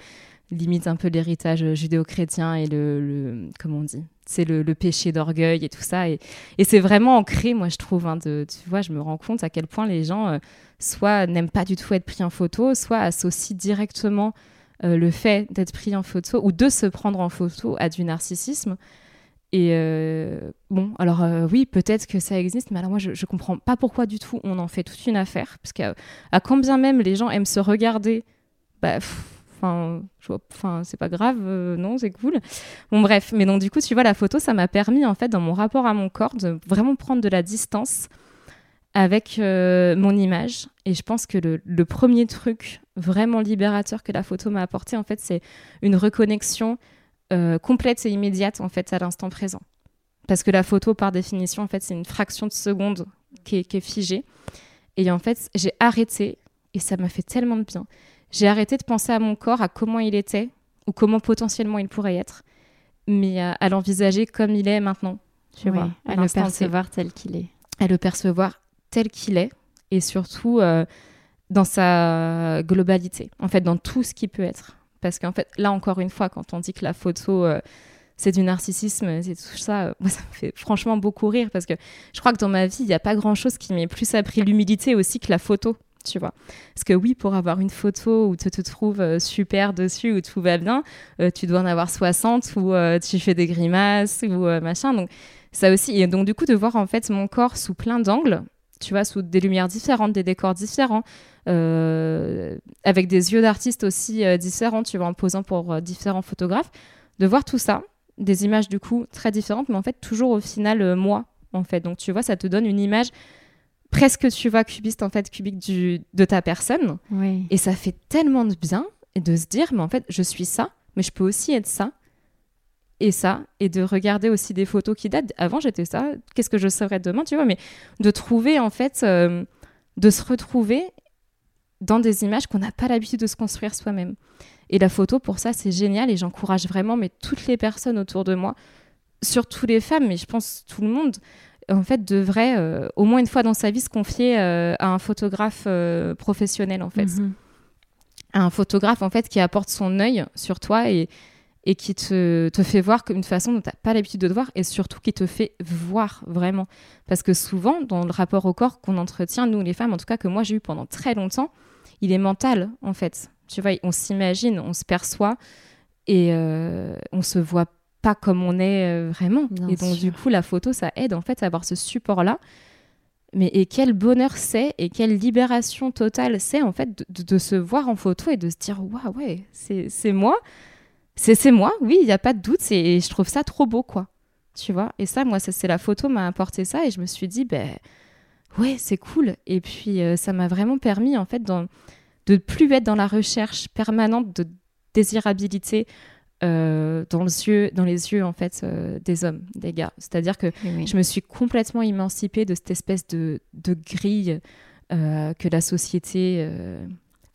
limite un peu l'héritage judéo-chrétien et le, comment on dit c'est le, péché d'orgueil et tout ça et, c'est vraiment ancré moi je trouve hein, tu vois je me rends compte à quel point les gens soit n'aiment pas du tout être pris en photo soit associent directement le fait d'être pris en photo ou de se prendre en photo à du narcissisme et euh, bon, alors euh, oui, peut-être que ça existe, mais alors moi je, je comprends pas pourquoi du tout on en fait toute une affaire, parce qu'à à combien même les gens aiment se regarder, bah, enfin, enfin, c'est pas grave, euh, non, c'est cool. Bon bref, mais donc du coup, tu vois, la photo, ça m'a permis en fait dans mon rapport à mon corps de vraiment prendre de la distance avec mon image. Et je pense que le, le, premier truc vraiment libérateur que la photo m'a apporté, en fait, c'est une reconnexion euh, complète et immédiate en fait à l'instant présent. Parce que la photo, par définition, en fait, c'est une fraction de seconde qui est, figée. Et en fait, j'ai arrêté, et ça m'a fait tellement de bien, j'ai arrêté de penser à mon corps, à comment il était, ou comment potentiellement il pourrait être, mais à, l'envisager comme il est maintenant. Tu vois, à, le percevoir tel qu'il est. À le percevoir tel qu'il est, et surtout euh, dans sa globalité, en fait, dans tout ce qui peut être. Parce qu'en fait, là encore une fois, quand on dit que la photo, euh, c'est du narcissisme, c'est tout ça, euh, moi, ça me fait franchement beaucoup rire parce que je crois que dans ma vie, il n'y a pas grand-chose qui m'ait plus appris l'humilité aussi que la photo. Tu vois. Parce que oui, pour avoir une photo où tu te trouves euh, super dessus, où tout va bien, tu dois en avoir 60, où tu fais des grimaces, ou machin. Donc, ça aussi. Et donc, du coup, de voir en fait mon corps sous plein d'angles, tu vois, sous des lumières différentes, des décors différents, euh, avec des yeux d'artistes aussi euh, différents, tu vois, en posant pour euh, différents photographes, de voir tout ça, des images du coup très différentes, mais en fait toujours au final moi, en fait. Donc tu vois, ça te donne une image presque, tu vois, cubiste en fait, cubique du, de ta personne. Et ça fait tellement de bien de se dire, mais en fait, je suis ça, mais je peux aussi être ça et ça, et de regarder aussi des photos qui datent. Avant, j'étais ça, qu'est-ce que je serais demain, tu vois, mais de trouver, en fait, euh, de se retrouver dans des images qu'on n'a pas l'habitude de se construire soi-même. Et la photo, pour ça, c'est génial, et j'encourage vraiment, mais toutes les personnes autour de moi, surtout les femmes, mais je pense tout le monde, en fait, devrait euh, au moins une fois dans sa vie se confier euh, à un photographe professionnel, en fait. Mhm. un photographe, en fait, qui apporte son œil sur toi et et qui te, te fait voir comme une façon dont tu n'as pas l'habitude de te voir et surtout qui te fait voir vraiment. Parce que souvent, dans le rapport au corps qu'on entretient, nous les femmes, en tout cas que moi j'ai eu pendant très longtemps, il est mental en fait. Tu vois, on s'imagine, on se perçoit et euh, on se voit pas comme on est euh, vraiment. et donc du coup, la photo, ça aide en fait à avoir ce support-là. Mais et quel bonheur c'est et quelle libération totale c'est en fait de, de, se voir en photo et de se dire waouh ouais c'est moi c'est moi, oui, il n'y a pas de doute, et je trouve ça trop beau, quoi. Tu vois Et ça, moi, c'est la photo m'a apporté ça, et je me suis dit, ben, ouais, c'est cool. Et puis, euh, ça m'a vraiment permis, en fait, dans, de plus être dans la recherche permanente de désirabilité euh, dans, les yeux, dans les yeux, en fait, euh, des hommes, des gars. C'est-à-dire que je me suis complètement émancipée de cette espèce de, de grille que la société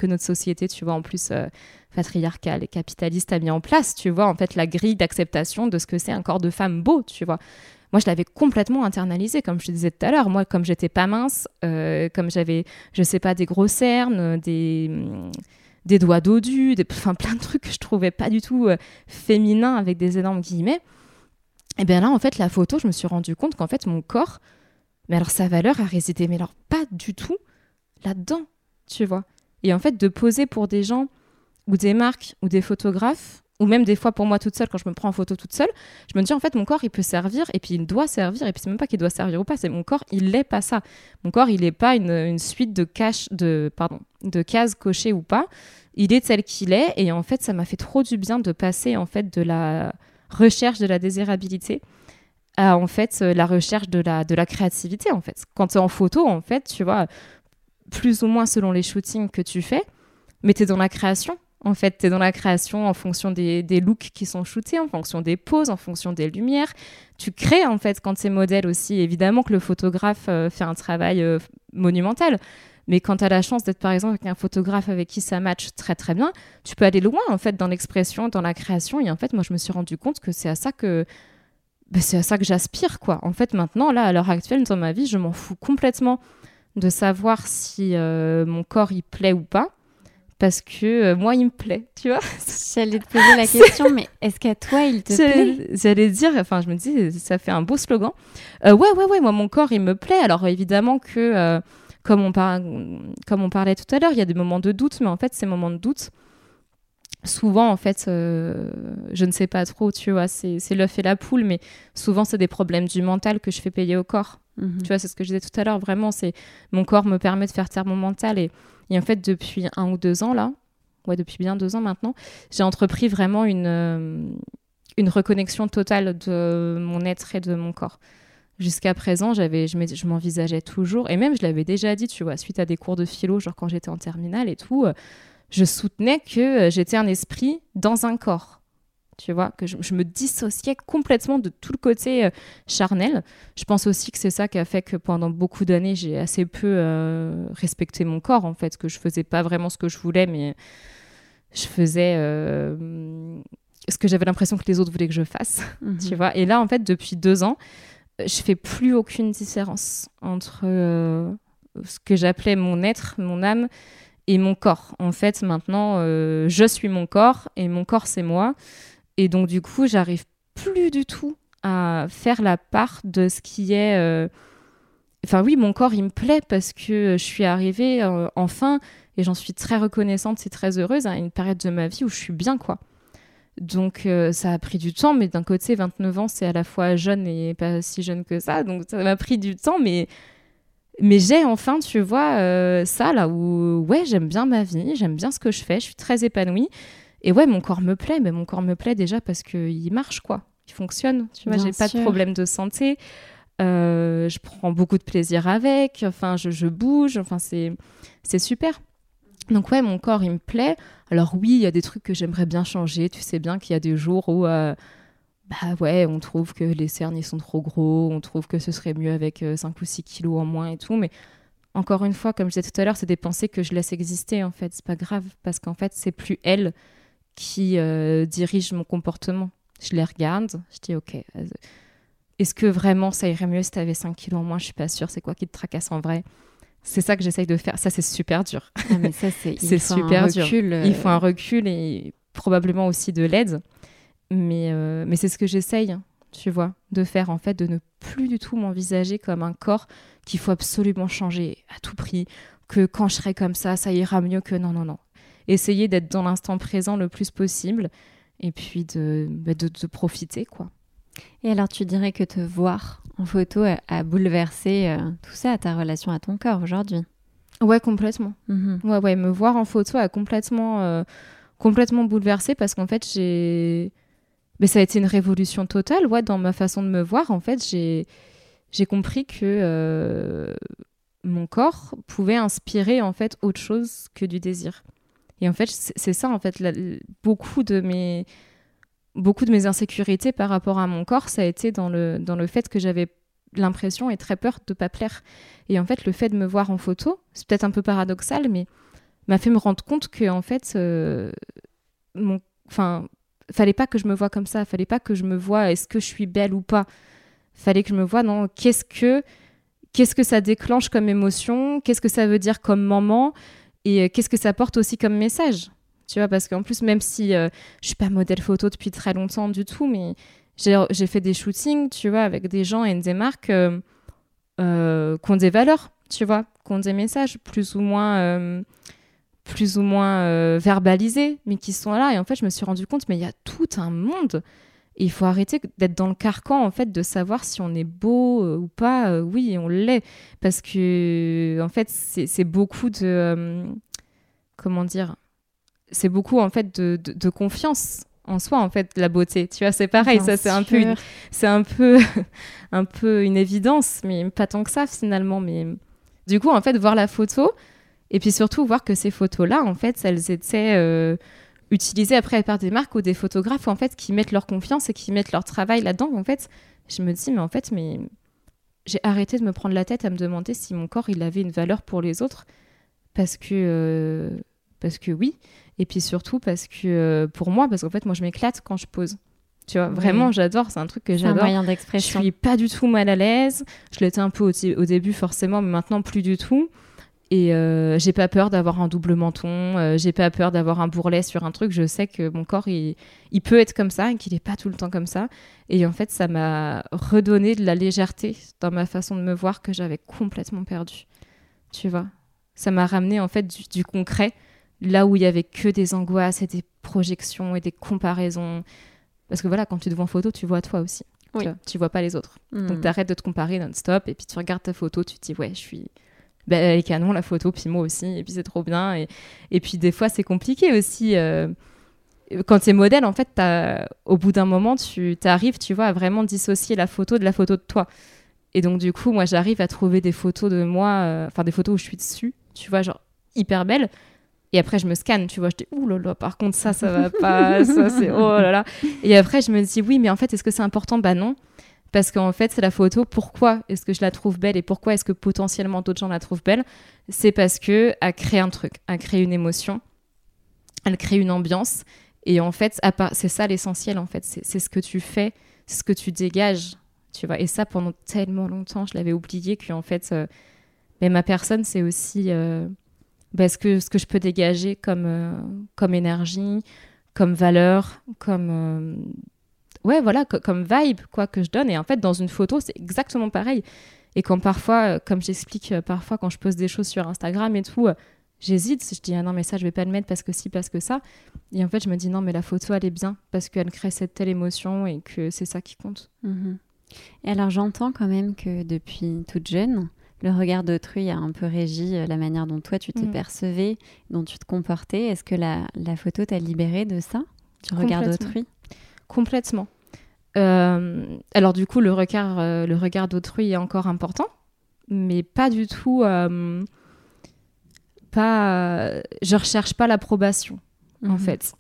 que notre société, tu vois, en plus euh, patriarcale et capitaliste a mis en place, tu vois, en fait, la grille d'acceptation de ce que c'est un corps de femme beau, tu vois. Moi, je l'avais complètement internalisé, comme je te disais tout à l'heure. Moi, comme j'étais pas mince, euh, comme j'avais, je sais pas, des gros cernes, des, des doigts dodus, des, enfin, plein de trucs que je trouvais pas du tout euh, féminins avec des énormes guillemets. Et bien là, en fait, la photo, je me suis rendu compte qu'en fait, mon corps, mais alors sa valeur a résidé, mais alors pas du tout là-dedans, tu vois. Et en fait, de poser pour des gens ou des marques ou des photographes, ou même des fois pour moi toute seule, quand je me prends en photo toute seule, je me dis en fait, mon corps, il peut servir, et puis il doit servir, et puis c'est même pas qu'il doit servir ou pas, c'est mon corps, il n'est pas ça. Mon corps, il n'est pas une, suite de, cache, de, pardon, de cases cochées ou pas. Il est tel qu'il est, et en fait, ça m'a fait trop du bien de passer en fait de la recherche de la désirabilité à en fait la recherche de la, de la créativité en fait. Quand tu es en photo, en fait, tu vois, plus ou moins selon les shootings que tu fais, mais tu es dans la création. En fait, tu es dans la création en fonction des, looks qui sont shootés, en fonction des poses, en fonction des lumières. Tu crées, en fait, quand c'est modèle aussi. Évidemment que le photographe euh, fait un travail euh, monumental. Mais quand tu as la chance d'être, par exemple, avec un photographe avec qui ça match très, très bien, tu peux aller loin, en fait, dans l'expression, dans la création. Et en fait, moi, je me suis rendu compte que c'est à ça que... Ben, c'est à ça que j'aspire, quoi. En fait, maintenant, là, à l'heure actuelle, dans ma vie, je m'en fous complètement de savoir si euh, mon corps il plaît ou pas parce que euh, moi il me plaît, tu vois. J'allais te poser la question, mais est-ce qu'à toi il te plaît? J'allais dire, enfin je me dis, ça fait un beau slogan. Euh, ouais, ouais, ouais, moi mon corps il me plaît. Alors évidemment que, comme, on comme on parlait tout à l'heure, il y a des moments de doute, mais en fait ces moments de doute, souvent en fait, je ne sais pas trop, tu vois, c'est l'œuf et la poule, mais souvent c'est des problèmes du mental que je fais payer au corps. Mhm. Tu vois, c'est ce que je disais tout à l'heure. Vraiment, c'est mon corps me permet de faire taire mon mental. Et, en fait, depuis un ou deux ans, là, ouais, depuis bien deux ans maintenant, j'ai entrepris vraiment une, euh, une reconnexion totale de mon être et de mon corps. Jusqu'à présent, j'avais, je m'envisageais toujours, et même je l'avais déjà dit, tu vois, suite à des cours de philo, genre quand j'étais en terminale et tout, euh, je soutenais que euh, j'étais un esprit dans un corps tu vois, que je, me dissociais complètement de tout le côté euh, charnel. Je pense aussi que c'est ça qui a fait que pendant beaucoup d'années, j'ai assez peu euh, respecté mon corps, en fait, que je faisais pas vraiment ce que je voulais, mais je faisais euh, ce que j'avais l'impression que les autres voulaient que je fasse, mhm. tu vois. Et là, en fait, depuis deux ans, je fais plus aucune différence entre ce que j'appelais mon être, mon âme, et mon corps. En fait, maintenant, je suis mon corps et mon corps, c'est moi. Et donc, du coup, j'arrive plus du tout à faire la part de ce qui est. Euh, enfin, oui, mon corps, il me plaît parce que je suis arrivée euh, enfin, et j'en suis très reconnaissante et très heureuse à une période de ma vie où je suis bien, quoi. Donc, euh, ça a pris du temps, mais d'un côté, 29 ans, c'est à la fois jeune et pas si jeune que ça. Donc, ça m'a pris du temps, mais mais j'ai enfin, tu vois, euh, ça là où, ouais, j'aime bien ma vie, j'aime bien ce que je fais, je suis très épanouie. Et ouais, mon corps me plaît, mais mon corps me plaît déjà parce qu'il marche, quoi. Il fonctionne, tu vois, j'ai pas de problème de santé. Euh, je prends beaucoup de plaisir avec, enfin, je, je bouge, enfin, c'est super. Donc ouais, mon corps, il me plaît. Alors oui, il y a des trucs que j'aimerais bien changer. Tu sais bien qu'il y a des jours où, euh, bah ouais, on trouve que les cernes, ils sont trop gros, on trouve que ce serait mieux avec 5 euh, ou 6 kilos en moins et tout. Mais encore une fois, comme je disais tout à l'heure, c'est des pensées que je laisse exister, en fait. C'est pas grave, parce qu'en fait, c'est plus elle qui euh, dirige mon comportement. Je les regarde, je dis, ok, est-ce que vraiment ça irait mieux si tu avais 5 kilos en moins? Je suis pas sûre, c'est quoi qui te tracasse en vrai? C'est ça que j'essaye de faire. Ça, c'est super dur. Ah, mais ça, c'est super dur. Euh. Il faut un recul et probablement aussi de l'aide. Mais, euh, mais c'est ce que j'essaye, tu vois, de faire en fait, de ne plus du tout m'envisager comme un corps qu'il faut absolument changer à tout prix, que quand je serai comme ça, ça ira mieux que non, non, non. Essayer d'être dans l'instant présent le plus possible et puis de, bah, de, de profiter, quoi. Et alors, tu dirais que te voir en photo a, bouleversé euh, tout ça, ta relation à ton corps aujourd'hui? Ouais, complètement. Mhm. Ouais, ouais, me voir en photo a complètement, euh, complètement bouleversé parce qu'en fait, j'ai. Mais ça a été une révolution totale, ouais, dans ma façon de me voir. En fait, j'ai, j'ai compris que euh, mon corps pouvait inspirer en fait autre chose que du désir. Et en fait, c'est ça, en fait, beaucoup de mes beaucoup de mes insécurités par rapport à mon corps, ça a été dans le, dans le fait que j'avais l'impression et très peur de pas plaire. Et en fait, le fait de me voir en photo, c'est peut-être un peu paradoxal, mais m'a fait me rendre compte que en fait, euh, mon, fallait pas que je me vois comme ça, fallait pas que je me vois est-ce que je suis belle ou pas? Fallait que je me vois non, qu'est-ce que qu'est-ce que ça déclenche comme émotion, qu'est-ce que ça veut dire comme moment? Et euh, qu'est-ce que ça porte aussi comme message tu vois, parce qu'en plus, même si euh, je suis pas modèle photo depuis très longtemps du tout, mais j'ai fait des shootings, tu vois, avec des gens et des marques euh, euh, qui ont des valeurs, tu vois, qui ont des messages plus ou moins, plus ou moins verbalisés, mais qui sont là. Et en fait, je me suis rendu compte, mais il y a tout un monde. Et il faut arrêter d'être dans le carcan, en fait, de savoir si on est beau ou pas. oui, on l'est. Parce que, en fait, c'est beaucoup de. comment dire c'est beaucoup en fait de, de, confiance en soi en fait la beauté tu vois c'est pareil ça c'est un peu c'est un peu un peu une évidence mais pas tant que ça finalement mais du coup en fait voir la photo et puis surtout voir que ces photos là en fait elles étaient euh, utilisées après par des marques ou des photographes en fait qui mettent leur confiance et qui mettent leur travail là-dedans en fait je me dis mais en fait mais j'ai arrêté de me prendre la tête à me demander si mon corps il avait une valeur pour les autres parce que euh, parce que oui et puis surtout parce que euh, pour moi, parce qu'en fait, moi, je m'éclate quand je pose. Tu vois, vraiment, j'adore. C'est un truc que j'adore. moyen d'expression. Je suis pas du tout mal à l'aise. Je l'étais un peu au, début, forcément, mais maintenant, plus du tout. Et euh, j'ai pas peur d'avoir un double menton. Euh, j'ai pas peur d'avoir un bourrelet sur un truc. Je sais que mon corps, il, il peut être comme ça et qu'il est pas tout le temps comme ça. Et en fait, ça m'a redonné de la légèreté dans ma façon de me voir que j'avais complètement perdu. Tu vois, ça m'a ramené en fait du, du concret là où il y avait que des angoisses et des projections et des comparaisons. Parce que voilà, quand tu te vois en photo, tu vois toi aussi. Tu, vois, vois pas les autres. Hmm. Donc tu arrêtes de te comparer non-stop et puis tu regardes ta photo, tu te dis ouais, je suis belle elle canon la photo, puis moi aussi, et puis c'est trop bien. Et, et puis des fois c'est compliqué aussi. Euh, quand tu es modèle, en fait, au bout d'un moment, tu arrives, tu vois, à vraiment dissocier la photo de la photo de toi. Et donc du coup, moi j'arrive à trouver des photos de moi, euh, enfin des photos où je suis dessus, tu vois, genre hyper belle et après, je me scanne, tu vois, je dis, ouh là là, par contre, ça, ça va pas, ça, c'est, oh là là. Et après, je me dis, oui, mais en fait, est-ce que c'est important? Bah non. Parce qu'en fait, c'est la photo. Pourquoi est-ce que je la trouve belle et pourquoi est-ce que potentiellement d'autres gens la trouvent belle? C'est parce que elle crée un truc, elle crée une émotion, elle crée une ambiance. Et en fait, c'est ça l'essentiel, en fait. C'est ce que tu fais, ce que tu dégages, tu vois. Et ça, pendant tellement longtemps, je l'avais oublié qu'en fait, euh, mais ma personne, c'est aussi. Euh, parce que ce que je peux dégager comme, euh, comme énergie, comme valeur, comme euh, ouais voilà comme vibe quoi que je donne. Et en fait dans une photo c'est exactement pareil. Et quand parfois euh, comme j'explique parfois quand je pose des choses sur Instagram et tout j'hésite. Je dis ah non mais ça je vais pas le mettre parce que si parce que ça. Et en fait je me dis non mais la photo elle est bien parce qu'elle crée cette telle émotion et que c'est ça qui compte. Mhm. et alors j'entends quand même que depuis toute jeune le regard d'autrui a un peu régi euh, la manière dont toi tu te Mm. percevais, dont tu te comportais. Est-ce que la, la photo t'a libéré de ça, du regard d'autrui? Complètement. Euh, alors du coup, le regard, euh, le regard d'autrui est encore important, mais pas du tout. euh, pas. euh, je recherche pas l'approbation en Mhm. fait.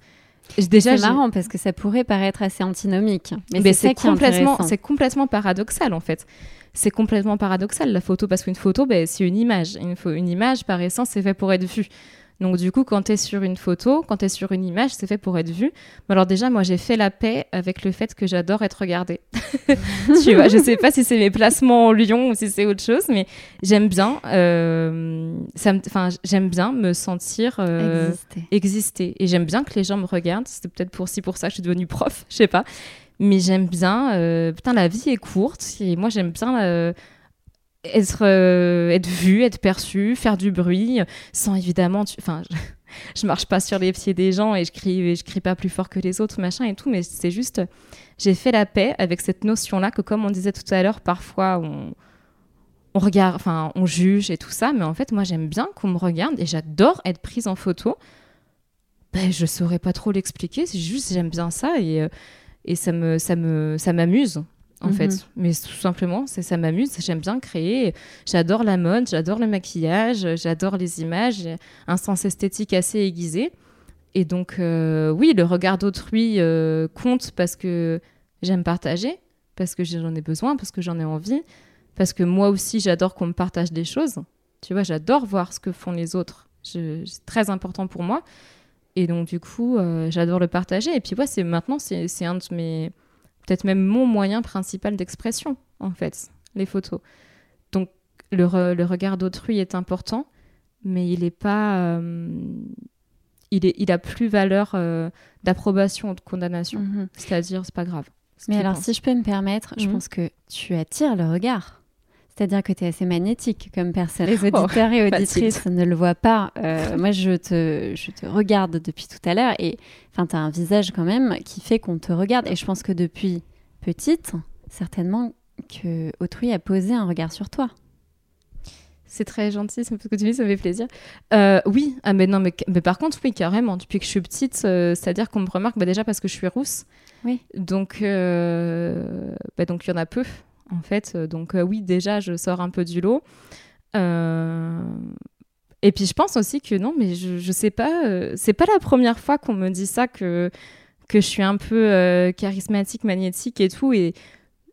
Déjà, C'est marrant parce que ça pourrait paraître assez antinomique. Mais, Mais c'est complètement, c'est complètement paradoxal en fait. C'est complètement paradoxal la photo parce qu'une photo, ben, c'est une image. Une, une image, par essence, c'est fait pour être vue. Donc du coup, quand tu es sur une photo, quand tu es sur une image, c'est fait pour être vu. Mais alors déjà, moi, j'ai fait la paix avec le fait que j'adore être regardée. tu vois, je sais pas si c'est mes placements en Lyon ou si c'est autre chose, mais j'aime bien, euh, ça me- enfin, j'aime bien me sentir euh, Exister. exister. Et j'aime bien que les gens me regardent. C'est peut-être pour aussi pour ça que je suis devenue prof, je sais pas. Mais j'aime bien. euh, putain, la vie est courte. Et moi, j'aime bien euh, être, euh, être vue, être perçue, faire du bruit, sans évidemment. Enfin, je, je marche pas sur les pieds des gens et je crie, je crie pas plus fort que les autres, machin et tout. Mais c'est juste. J'ai fait la paix avec cette notion-là que, comme on disait tout à l'heure, parfois on. On regarde, enfin, on juge et tout ça, mais en fait, moi, j'aime bien qu'on me regarde et j'adore être prise en photo ben, je saurais pas trop l'expliquer. C'est juste j'aime bien ça et, euh, et ça me ça me ça m'amuse en Mhm. fait. Mais tout simplement, c'est ça m'amuse. J'aime bien créer. J'adore la mode, j'adore le maquillage, j'adore les images. Un sens esthétique assez aiguisé. Et donc euh, oui, le regard d'autrui euh, compte parce que j'aime partager, parce que j'en ai besoin, parce que j'en ai envie, parce que moi aussi j'adore qu'on me partage des choses. Tu vois, j'adore voir ce que font les autres. C'est très important pour moi. Et donc, du coup, euh, j'adore le partager. Et puis, ouais, maintenant, c'est un de mes. Peut-être même mon moyen principal d'expression, en fait, les photos. Donc, le, re- le regard d'autrui est important, mais il est pas. euh, il, est, il a plus valeur euh, d'approbation ou de condamnation. Mhm. C'est-à-dire, c'est pas grave. Mais alors, pense. si je peux me permettre, je Mhm. pense que tu attires le regard. C'est-à-dire que tu es assez magnétique comme personne. Les Oh, auditeurs et auditrices ne le voient pas. Euh, moi, je te, je te regarde depuis tout à l'heure et tu as un visage quand même qui fait qu'on te regarde. Et je pense que depuis petite, certainement que autrui a posé un regard sur toi. C'est très gentil, c'est ce que tu dis, ça me fait plaisir. Euh, oui, ah, mais non, mais, mais par contre, oui, carrément. Depuis que je suis petite, euh, c'est-à-dire qu'on me remarque bah, déjà parce que je suis rousse. Oui. Donc, euh, bah, donc il y en a peu, en fait. Donc, euh, oui, déjà, je sors un peu du lot. Euh, Et puis, je pense aussi que non, mais je, je sais pas, euh, c'est pas la première fois qu'on me dit ça que, que je suis un peu euh, charismatique, magnétique et tout. Et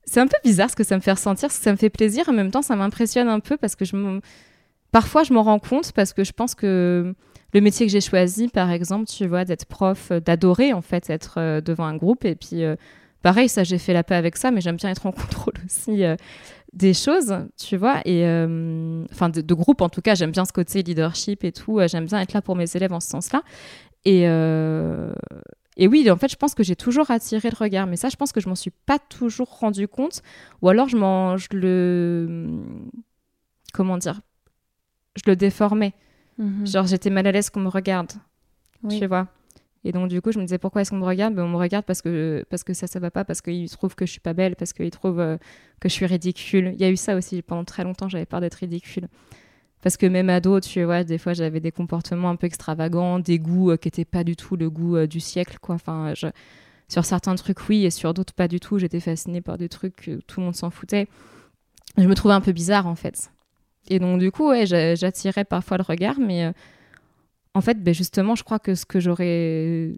c'est un peu bizarre ce que ça me fait ressentir, que ça me fait plaisir. En même temps, ça m'impressionne un peu parce que je parfois je m'en rends compte parce que je pense que le métier que j'ai choisi, par exemple, tu vois, d'être prof, euh, d'adorer en fait être euh, devant un groupe. Et puis, euh, pareil, ça, j'ai fait la paix avec ça, mais j'aime bien être en contrôle aussi euh, des choses, tu vois. Et euh, enfin, de, de groupe en tout cas, j'aime bien ce côté leadership et tout. euh, J'aime bien être là pour mes élèves en ce sens-là. Et, et oui, en fait, je pense que j'ai toujours attiré le regard, mais ça, je pense que je m'en suis pas toujours rendu compte, ou alors je m'en, je le, comment dire, je le déformais. Mhm. Genre, j'étais mal à l'aise qu'on me regarde, Oui. tu vois. Et donc, du coup, je me disais, pourquoi est-ce qu'on me regarde? Ben, On me regarde parce que, parce que ça, ça va pas, parce qu'ils trouvent que je suis pas belle, parce qu'ils trouvent euh, que je suis ridicule. Il y a eu ça aussi, pendant très longtemps, j'avais peur d'être ridicule. Parce que même ado, tu vois, des fois, j'avais des comportements un peu extravagants, des goûts euh, qui n'étaient pas du tout le goût euh, du siècle, quoi. Enfin, sur certains trucs, oui, et sur d'autres, pas du tout. J'étais fascinée par des trucs que tout le monde s'en foutait. Je me trouvais un peu bizarre, en fait. Et donc, du coup, ouais, j'a- j'attirais parfois le regard, mais en fait, ben, justement, je crois que ce que j'aurais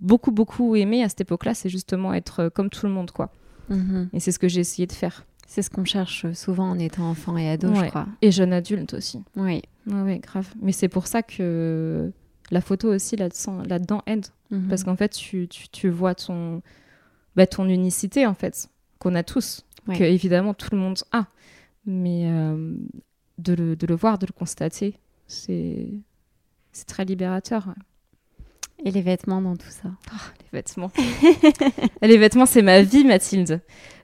beaucoup, beaucoup aimé à cette époque-là, c'est justement être euh, comme tout le monde, quoi. Mhm. Et c'est ce que j'ai essayé de faire. C'est ce qu'on cherche souvent en étant enfant et ado, je crois. Et jeune adulte aussi. Oui. Ouais, grave. Mais c'est pour ça que la photo aussi là-dedans aide. Mhm. Parce qu'en fait, tu, tu, tu vois ton, bah, ton unicité, en fait, qu'on a tous. Ouais. Que évidemment, tout le monde a. Mais euh, de, le, de le voir, de le constater, c'est c'est très libérateur. ouais. Et les vêtements dans tout ça? Les vêtements. les vêtements, c'est ma vie, Mathilde.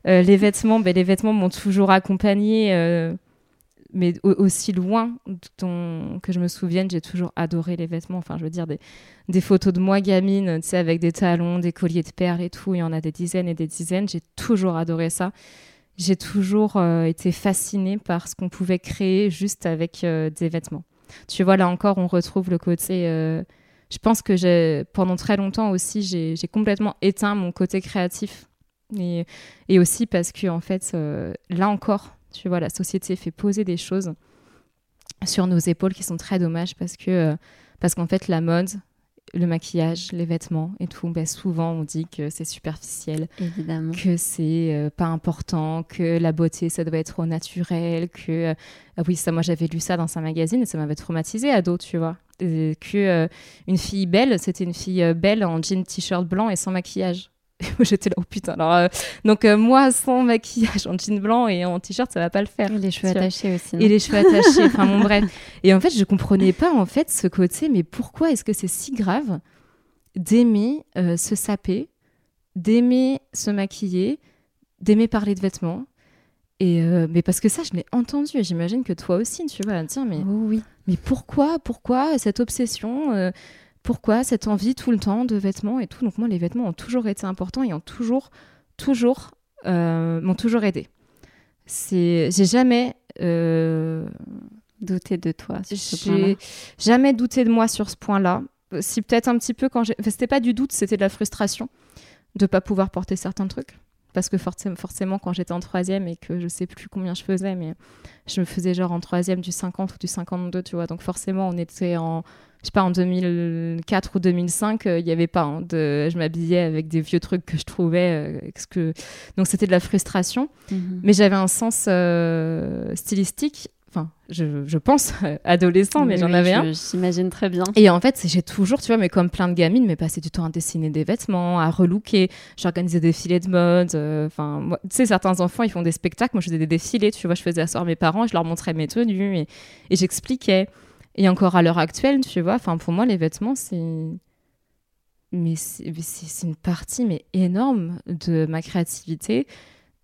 Euh, les vêtements, ben, les vêtements m'ont toujours accompagnée, euh, mais au- aussi loin dont- que je me souvienne, j'ai toujours adoré les vêtements. Enfin, je veux dire, des, des photos de moi gamine, tu sais, avec des talons, des colliers de perles et tout. Il y en a des dizaines et des dizaines. J'ai toujours adoré ça. j'ai toujours euh, été fascinée par ce qu'on pouvait créer juste avec des vêtements. Tu vois, là encore, on retrouve le côté. Euh, je pense que pendant très longtemps aussi, j'ai, complètement éteint mon côté créatif. Et, aussi parce que, en fait, là encore, tu vois, la société fait poser des choses sur nos épaules qui sont très dommages parce que, parce qu'en fait, la mode, le maquillage, les vêtements et tout, ben souvent on dit que c'est superficiel, évidemment, que c'est euh, pas important, que la beauté ça doit être au naturel, que euh, ah oui ça moi j'avais lu ça dans un magazine et ça m'avait traumatisé ado, tu vois, que euh, une fille belle c'était une fille belle en jean t-shirt blanc et sans maquillage. J'étais là, oh putain. Alors, euh, donc, euh, moi, sans maquillage, en jean blanc et en t-shirt, ça va pas le faire. Et les cheveux attachés aussi. Et les cheveux attachés. enfin, mon bref. Et en fait, je comprenais pas, en fait, ce côté, mais pourquoi est-ce que c'est si grave d'aimer euh, se saper, d'aimer se maquiller, d'aimer parler de vêtements et mais parce que ça, je l'ai entendu et j'imagine que toi aussi, tu vas dire, mais, oh oui. mais pourquoi, pourquoi cette obsession pourquoi cette envie tout le temps de vêtements et tout. Donc moi, les vêtements ont toujours été importants et ont toujours, toujours, euh, m'ont toujours aidé. C'est, j'ai jamais euh, douté de toi. J'ai jamais douté de moi sur ce point-là. Si peut-être un petit peu quand j'ai, enfin, c'était pas du doute, c'était de la frustration de pas pouvoir porter certains trucs parce que forcément, quand j'étais en troisième et que je sais plus combien je faisais, mais je me faisais genre en troisième du 50 ou du 52, tu vois. Donc forcément, on était en, je sais pas, en 2004 ou 2005, il n'y avait pas. Hein, de, je m'habillais avec des vieux trucs que je trouvais. Euh, que... Donc c'était de la frustration. Mhm. Mais j'avais un sens euh, stylistique. Enfin, je, je pense adolescent, mais j'en avais un. J'imagine très bien. Et en fait, j'ai toujours, tu vois, mais comme plein de gamines, mais passé du temps à dessiner des vêtements, à relooker. J'organisais des défilés de mode. Euh, enfin, tu sais, certains enfants, ils font des spectacles. Moi, je faisais des défilés. Tu vois, je faisais asseoir mes parents je leur montrais mes tenues et, et j'expliquais. Et encore à l'heure actuelle, tu vois, enfin pour moi les vêtements c'est mais c'est une partie mais énorme de ma créativité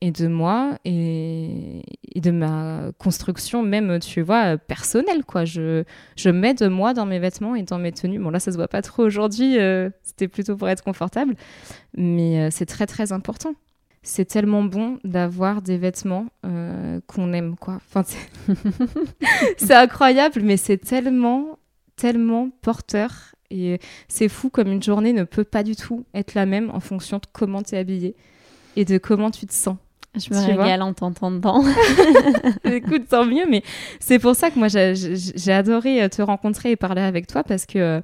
et de moi et, de ma construction même tu vois personnelle quoi. Je je mets de moi dans mes vêtements et dans mes tenues. Bon là ça se voit pas trop aujourd'hui euh, c'était plutôt pour être confortable mais euh, c'est très très important c'est tellement bon d'avoir des vêtements euh, qu'on aime, quoi. Enfin, c'est incroyable, mais c'est tellement, tellement porteur. Et c'est fou comme une journée ne peut pas du tout être la même en fonction de comment tu es habillé et de comment tu te sens. Je me régale en t'entendant. Écoute, tant mieux, mais c'est pour ça que moi j'ai adoré euh, te rencontrer et parler avec toi parce que,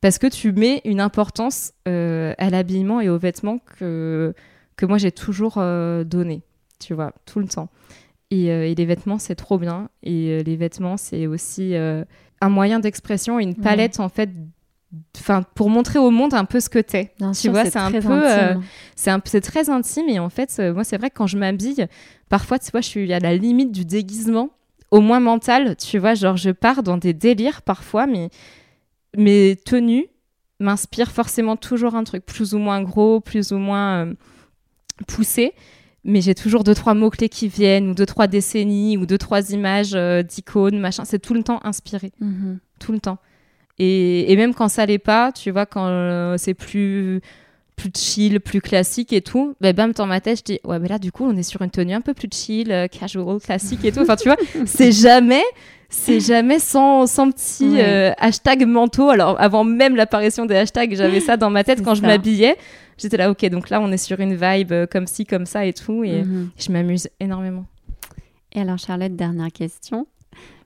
parce que tu mets une importance euh, à l'habillement et aux vêtements que que moi j'ai toujours euh, donné, tu vois, tout le temps. Et, euh, les vêtements, c'est trop bien. Et euh, les vêtements, c'est aussi un moyen d'expression, une palette en fait enfin pour montrer au monde un peu ce que t'es tu vois c'est un peu c'est très intime et en fait moi c'est vrai que quand je m'habille parfois tu vois je suis à la limite du déguisement au moins mental tu vois genre je pars dans des délires parfois mais mes tenues m'inspirent forcément toujours un truc plus ou moins gros plus ou moins poussé, mais j'ai toujours deux trois mots clés qui viennent ou deux trois décennies ou deux trois images euh, d'icônes machin. C'est tout le temps inspiré. Mhm. tout le temps. Et, même quand ça l'est pas tu vois quand euh, c'est plus plus chill plus classique et tout ben bam dans ma tête je dis ouais mais là du coup on est sur une tenue un peu plus chill euh, casual classique et tout. Enfin tu vois c'est jamais c'est jamais sans, sans petit hashtag manteau alors avant même l'apparition des hashtags j'avais ça dans ma tête quand je m'habillais j'étais là, ok, donc là, on est sur une vibe euh, comme ci, comme ça et tout. Et mhm. je m'amuse énormément. Et alors, Charlotte, dernière question.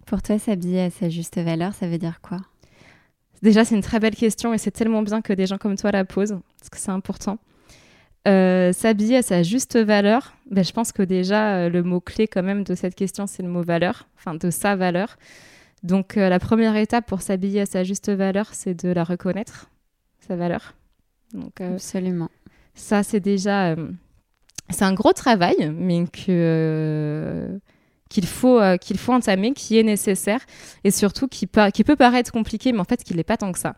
Pour toi, s'habiller à sa juste valeur, ça veut dire quoi? Déjà, c'est une très belle question et c'est tellement bien que des gens comme toi la posent, parce que c'est important. Euh, s'habiller à sa juste valeur, ben, je pense que déjà, euh, le mot-clé quand même de cette question, c'est le mot valeur, enfin de sa valeur. Donc, la première étape pour s'habiller à sa juste valeur, c'est de la reconnaître, sa valeur. Donc, euh, Absolument. Ça, c'est déjà. Euh, c'est un gros travail, mais que. Euh, qu'il faut, qu'il faut entamer, qui est nécessaire et surtout qui, qui peut paraître compliqué, mais en fait, qu'il n'est pas tant que ça.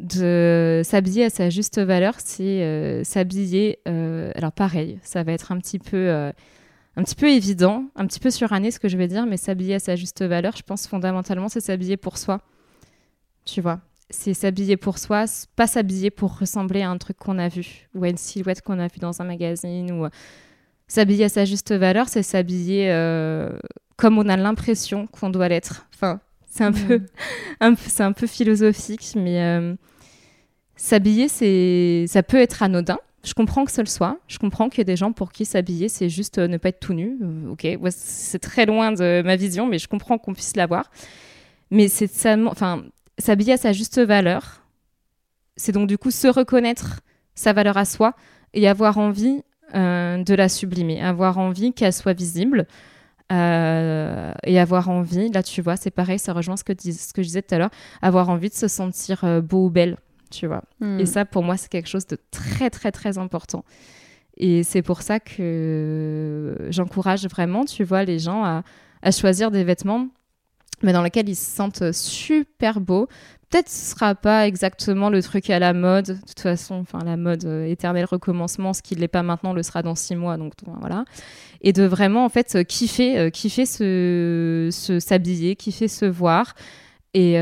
De s'habiller à sa juste valeur, c'est s'habiller. alors, pareil, ça va être un petit peu un petit peu évident, un petit peu suranné ce que je vais dire, mais s'habiller à sa juste valeur, je pense fondamentalement, c'est s'habiller pour soi. Tu vois, c'est s'habiller pour soi, pas s'habiller pour ressembler à un truc qu'on a vu ou à une silhouette qu'on a vu dans un magazine ou S'habiller à sa juste valeur, c'est s'habiller comme on a l'impression qu'on doit l'être. Enfin, c'est un, peu, un peu, c'est un peu philosophique, mais s'habiller, c'est, ça peut être anodin. Je comprends que ce le soit. Je comprends qu'il y a des gens pour qui s'habiller, c'est juste ne pas être tout nu. ok, c'est très loin de ma vision, mais je comprends qu'on puisse l'avoir. Mais c'est enfin, s'habiller à sa juste valeur, c'est donc du coup se reconnaître sa valeur à soi et avoir envie euh, de la sublimer, avoir envie qu'elle soit visible. Euh, et avoir envie, là tu vois, c'est pareil, ça rejoint ce que, je disais tout à l'heure, avoir envie de se sentir euh, beau ou belle, tu vois. Hmm. Et ça, pour moi, c'est quelque chose de très, très, très important. Et c'est pour ça que j'encourage vraiment, tu vois, les gens à, à choisir des vêtements mais dans lesquels ils se sentent super beaux. Peut-être ce sera pas exactement le truc à la mode, de toute façon, enfin la mode euh, éternel recommencement, ce qui ne l'est pas maintenant le sera dans six mois, donc voilà. Et de vraiment en fait euh, kiffer, euh, kiffer se, s'habiller, kiffer se voir et,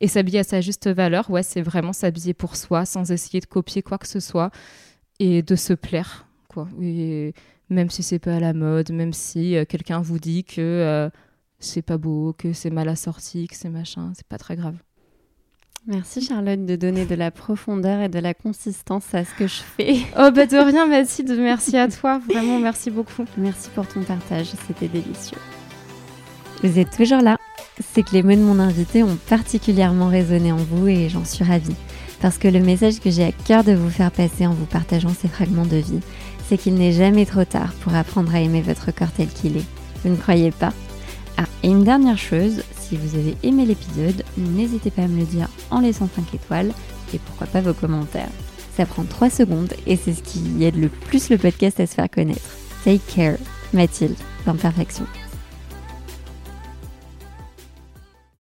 et s'habiller à sa juste valeur. Ouais, c'est vraiment s'habiller pour soi, sans essayer de copier quoi que ce soit et de se plaire, quoi. Et même si c'est pas à la mode, même si quelqu'un vous dit que c'est pas beau, que c'est mal assorti, que c'est machin, c'est pas très grave. Merci Charlotte de donner de la profondeur et de la consistance à ce que je fais. Oh bah de rien Mathilde, merci à toi, vraiment merci beaucoup. Merci pour ton partage, c'était délicieux. Vous êtes toujours là. C'est que les mots de mon invité ont particulièrement résonné en vous et j'en suis ravie. Parce que le message que j'ai à cœur de vous faire passer en vous partageant ces fragments de vie, c'est qu'il n'est jamais trop tard pour apprendre à aimer votre corps tel qu'il est. Vous ne croyez pas? Ah, et une dernière chose, si vous avez aimé l'épisode, n'hésitez pas à me le dire en laissant 5 étoiles et pourquoi pas vos commentaires. Ça prend 3 secondes et c'est ce qui aide le plus le podcast à se faire connaître. Take care, Mathilde, d'imperfection.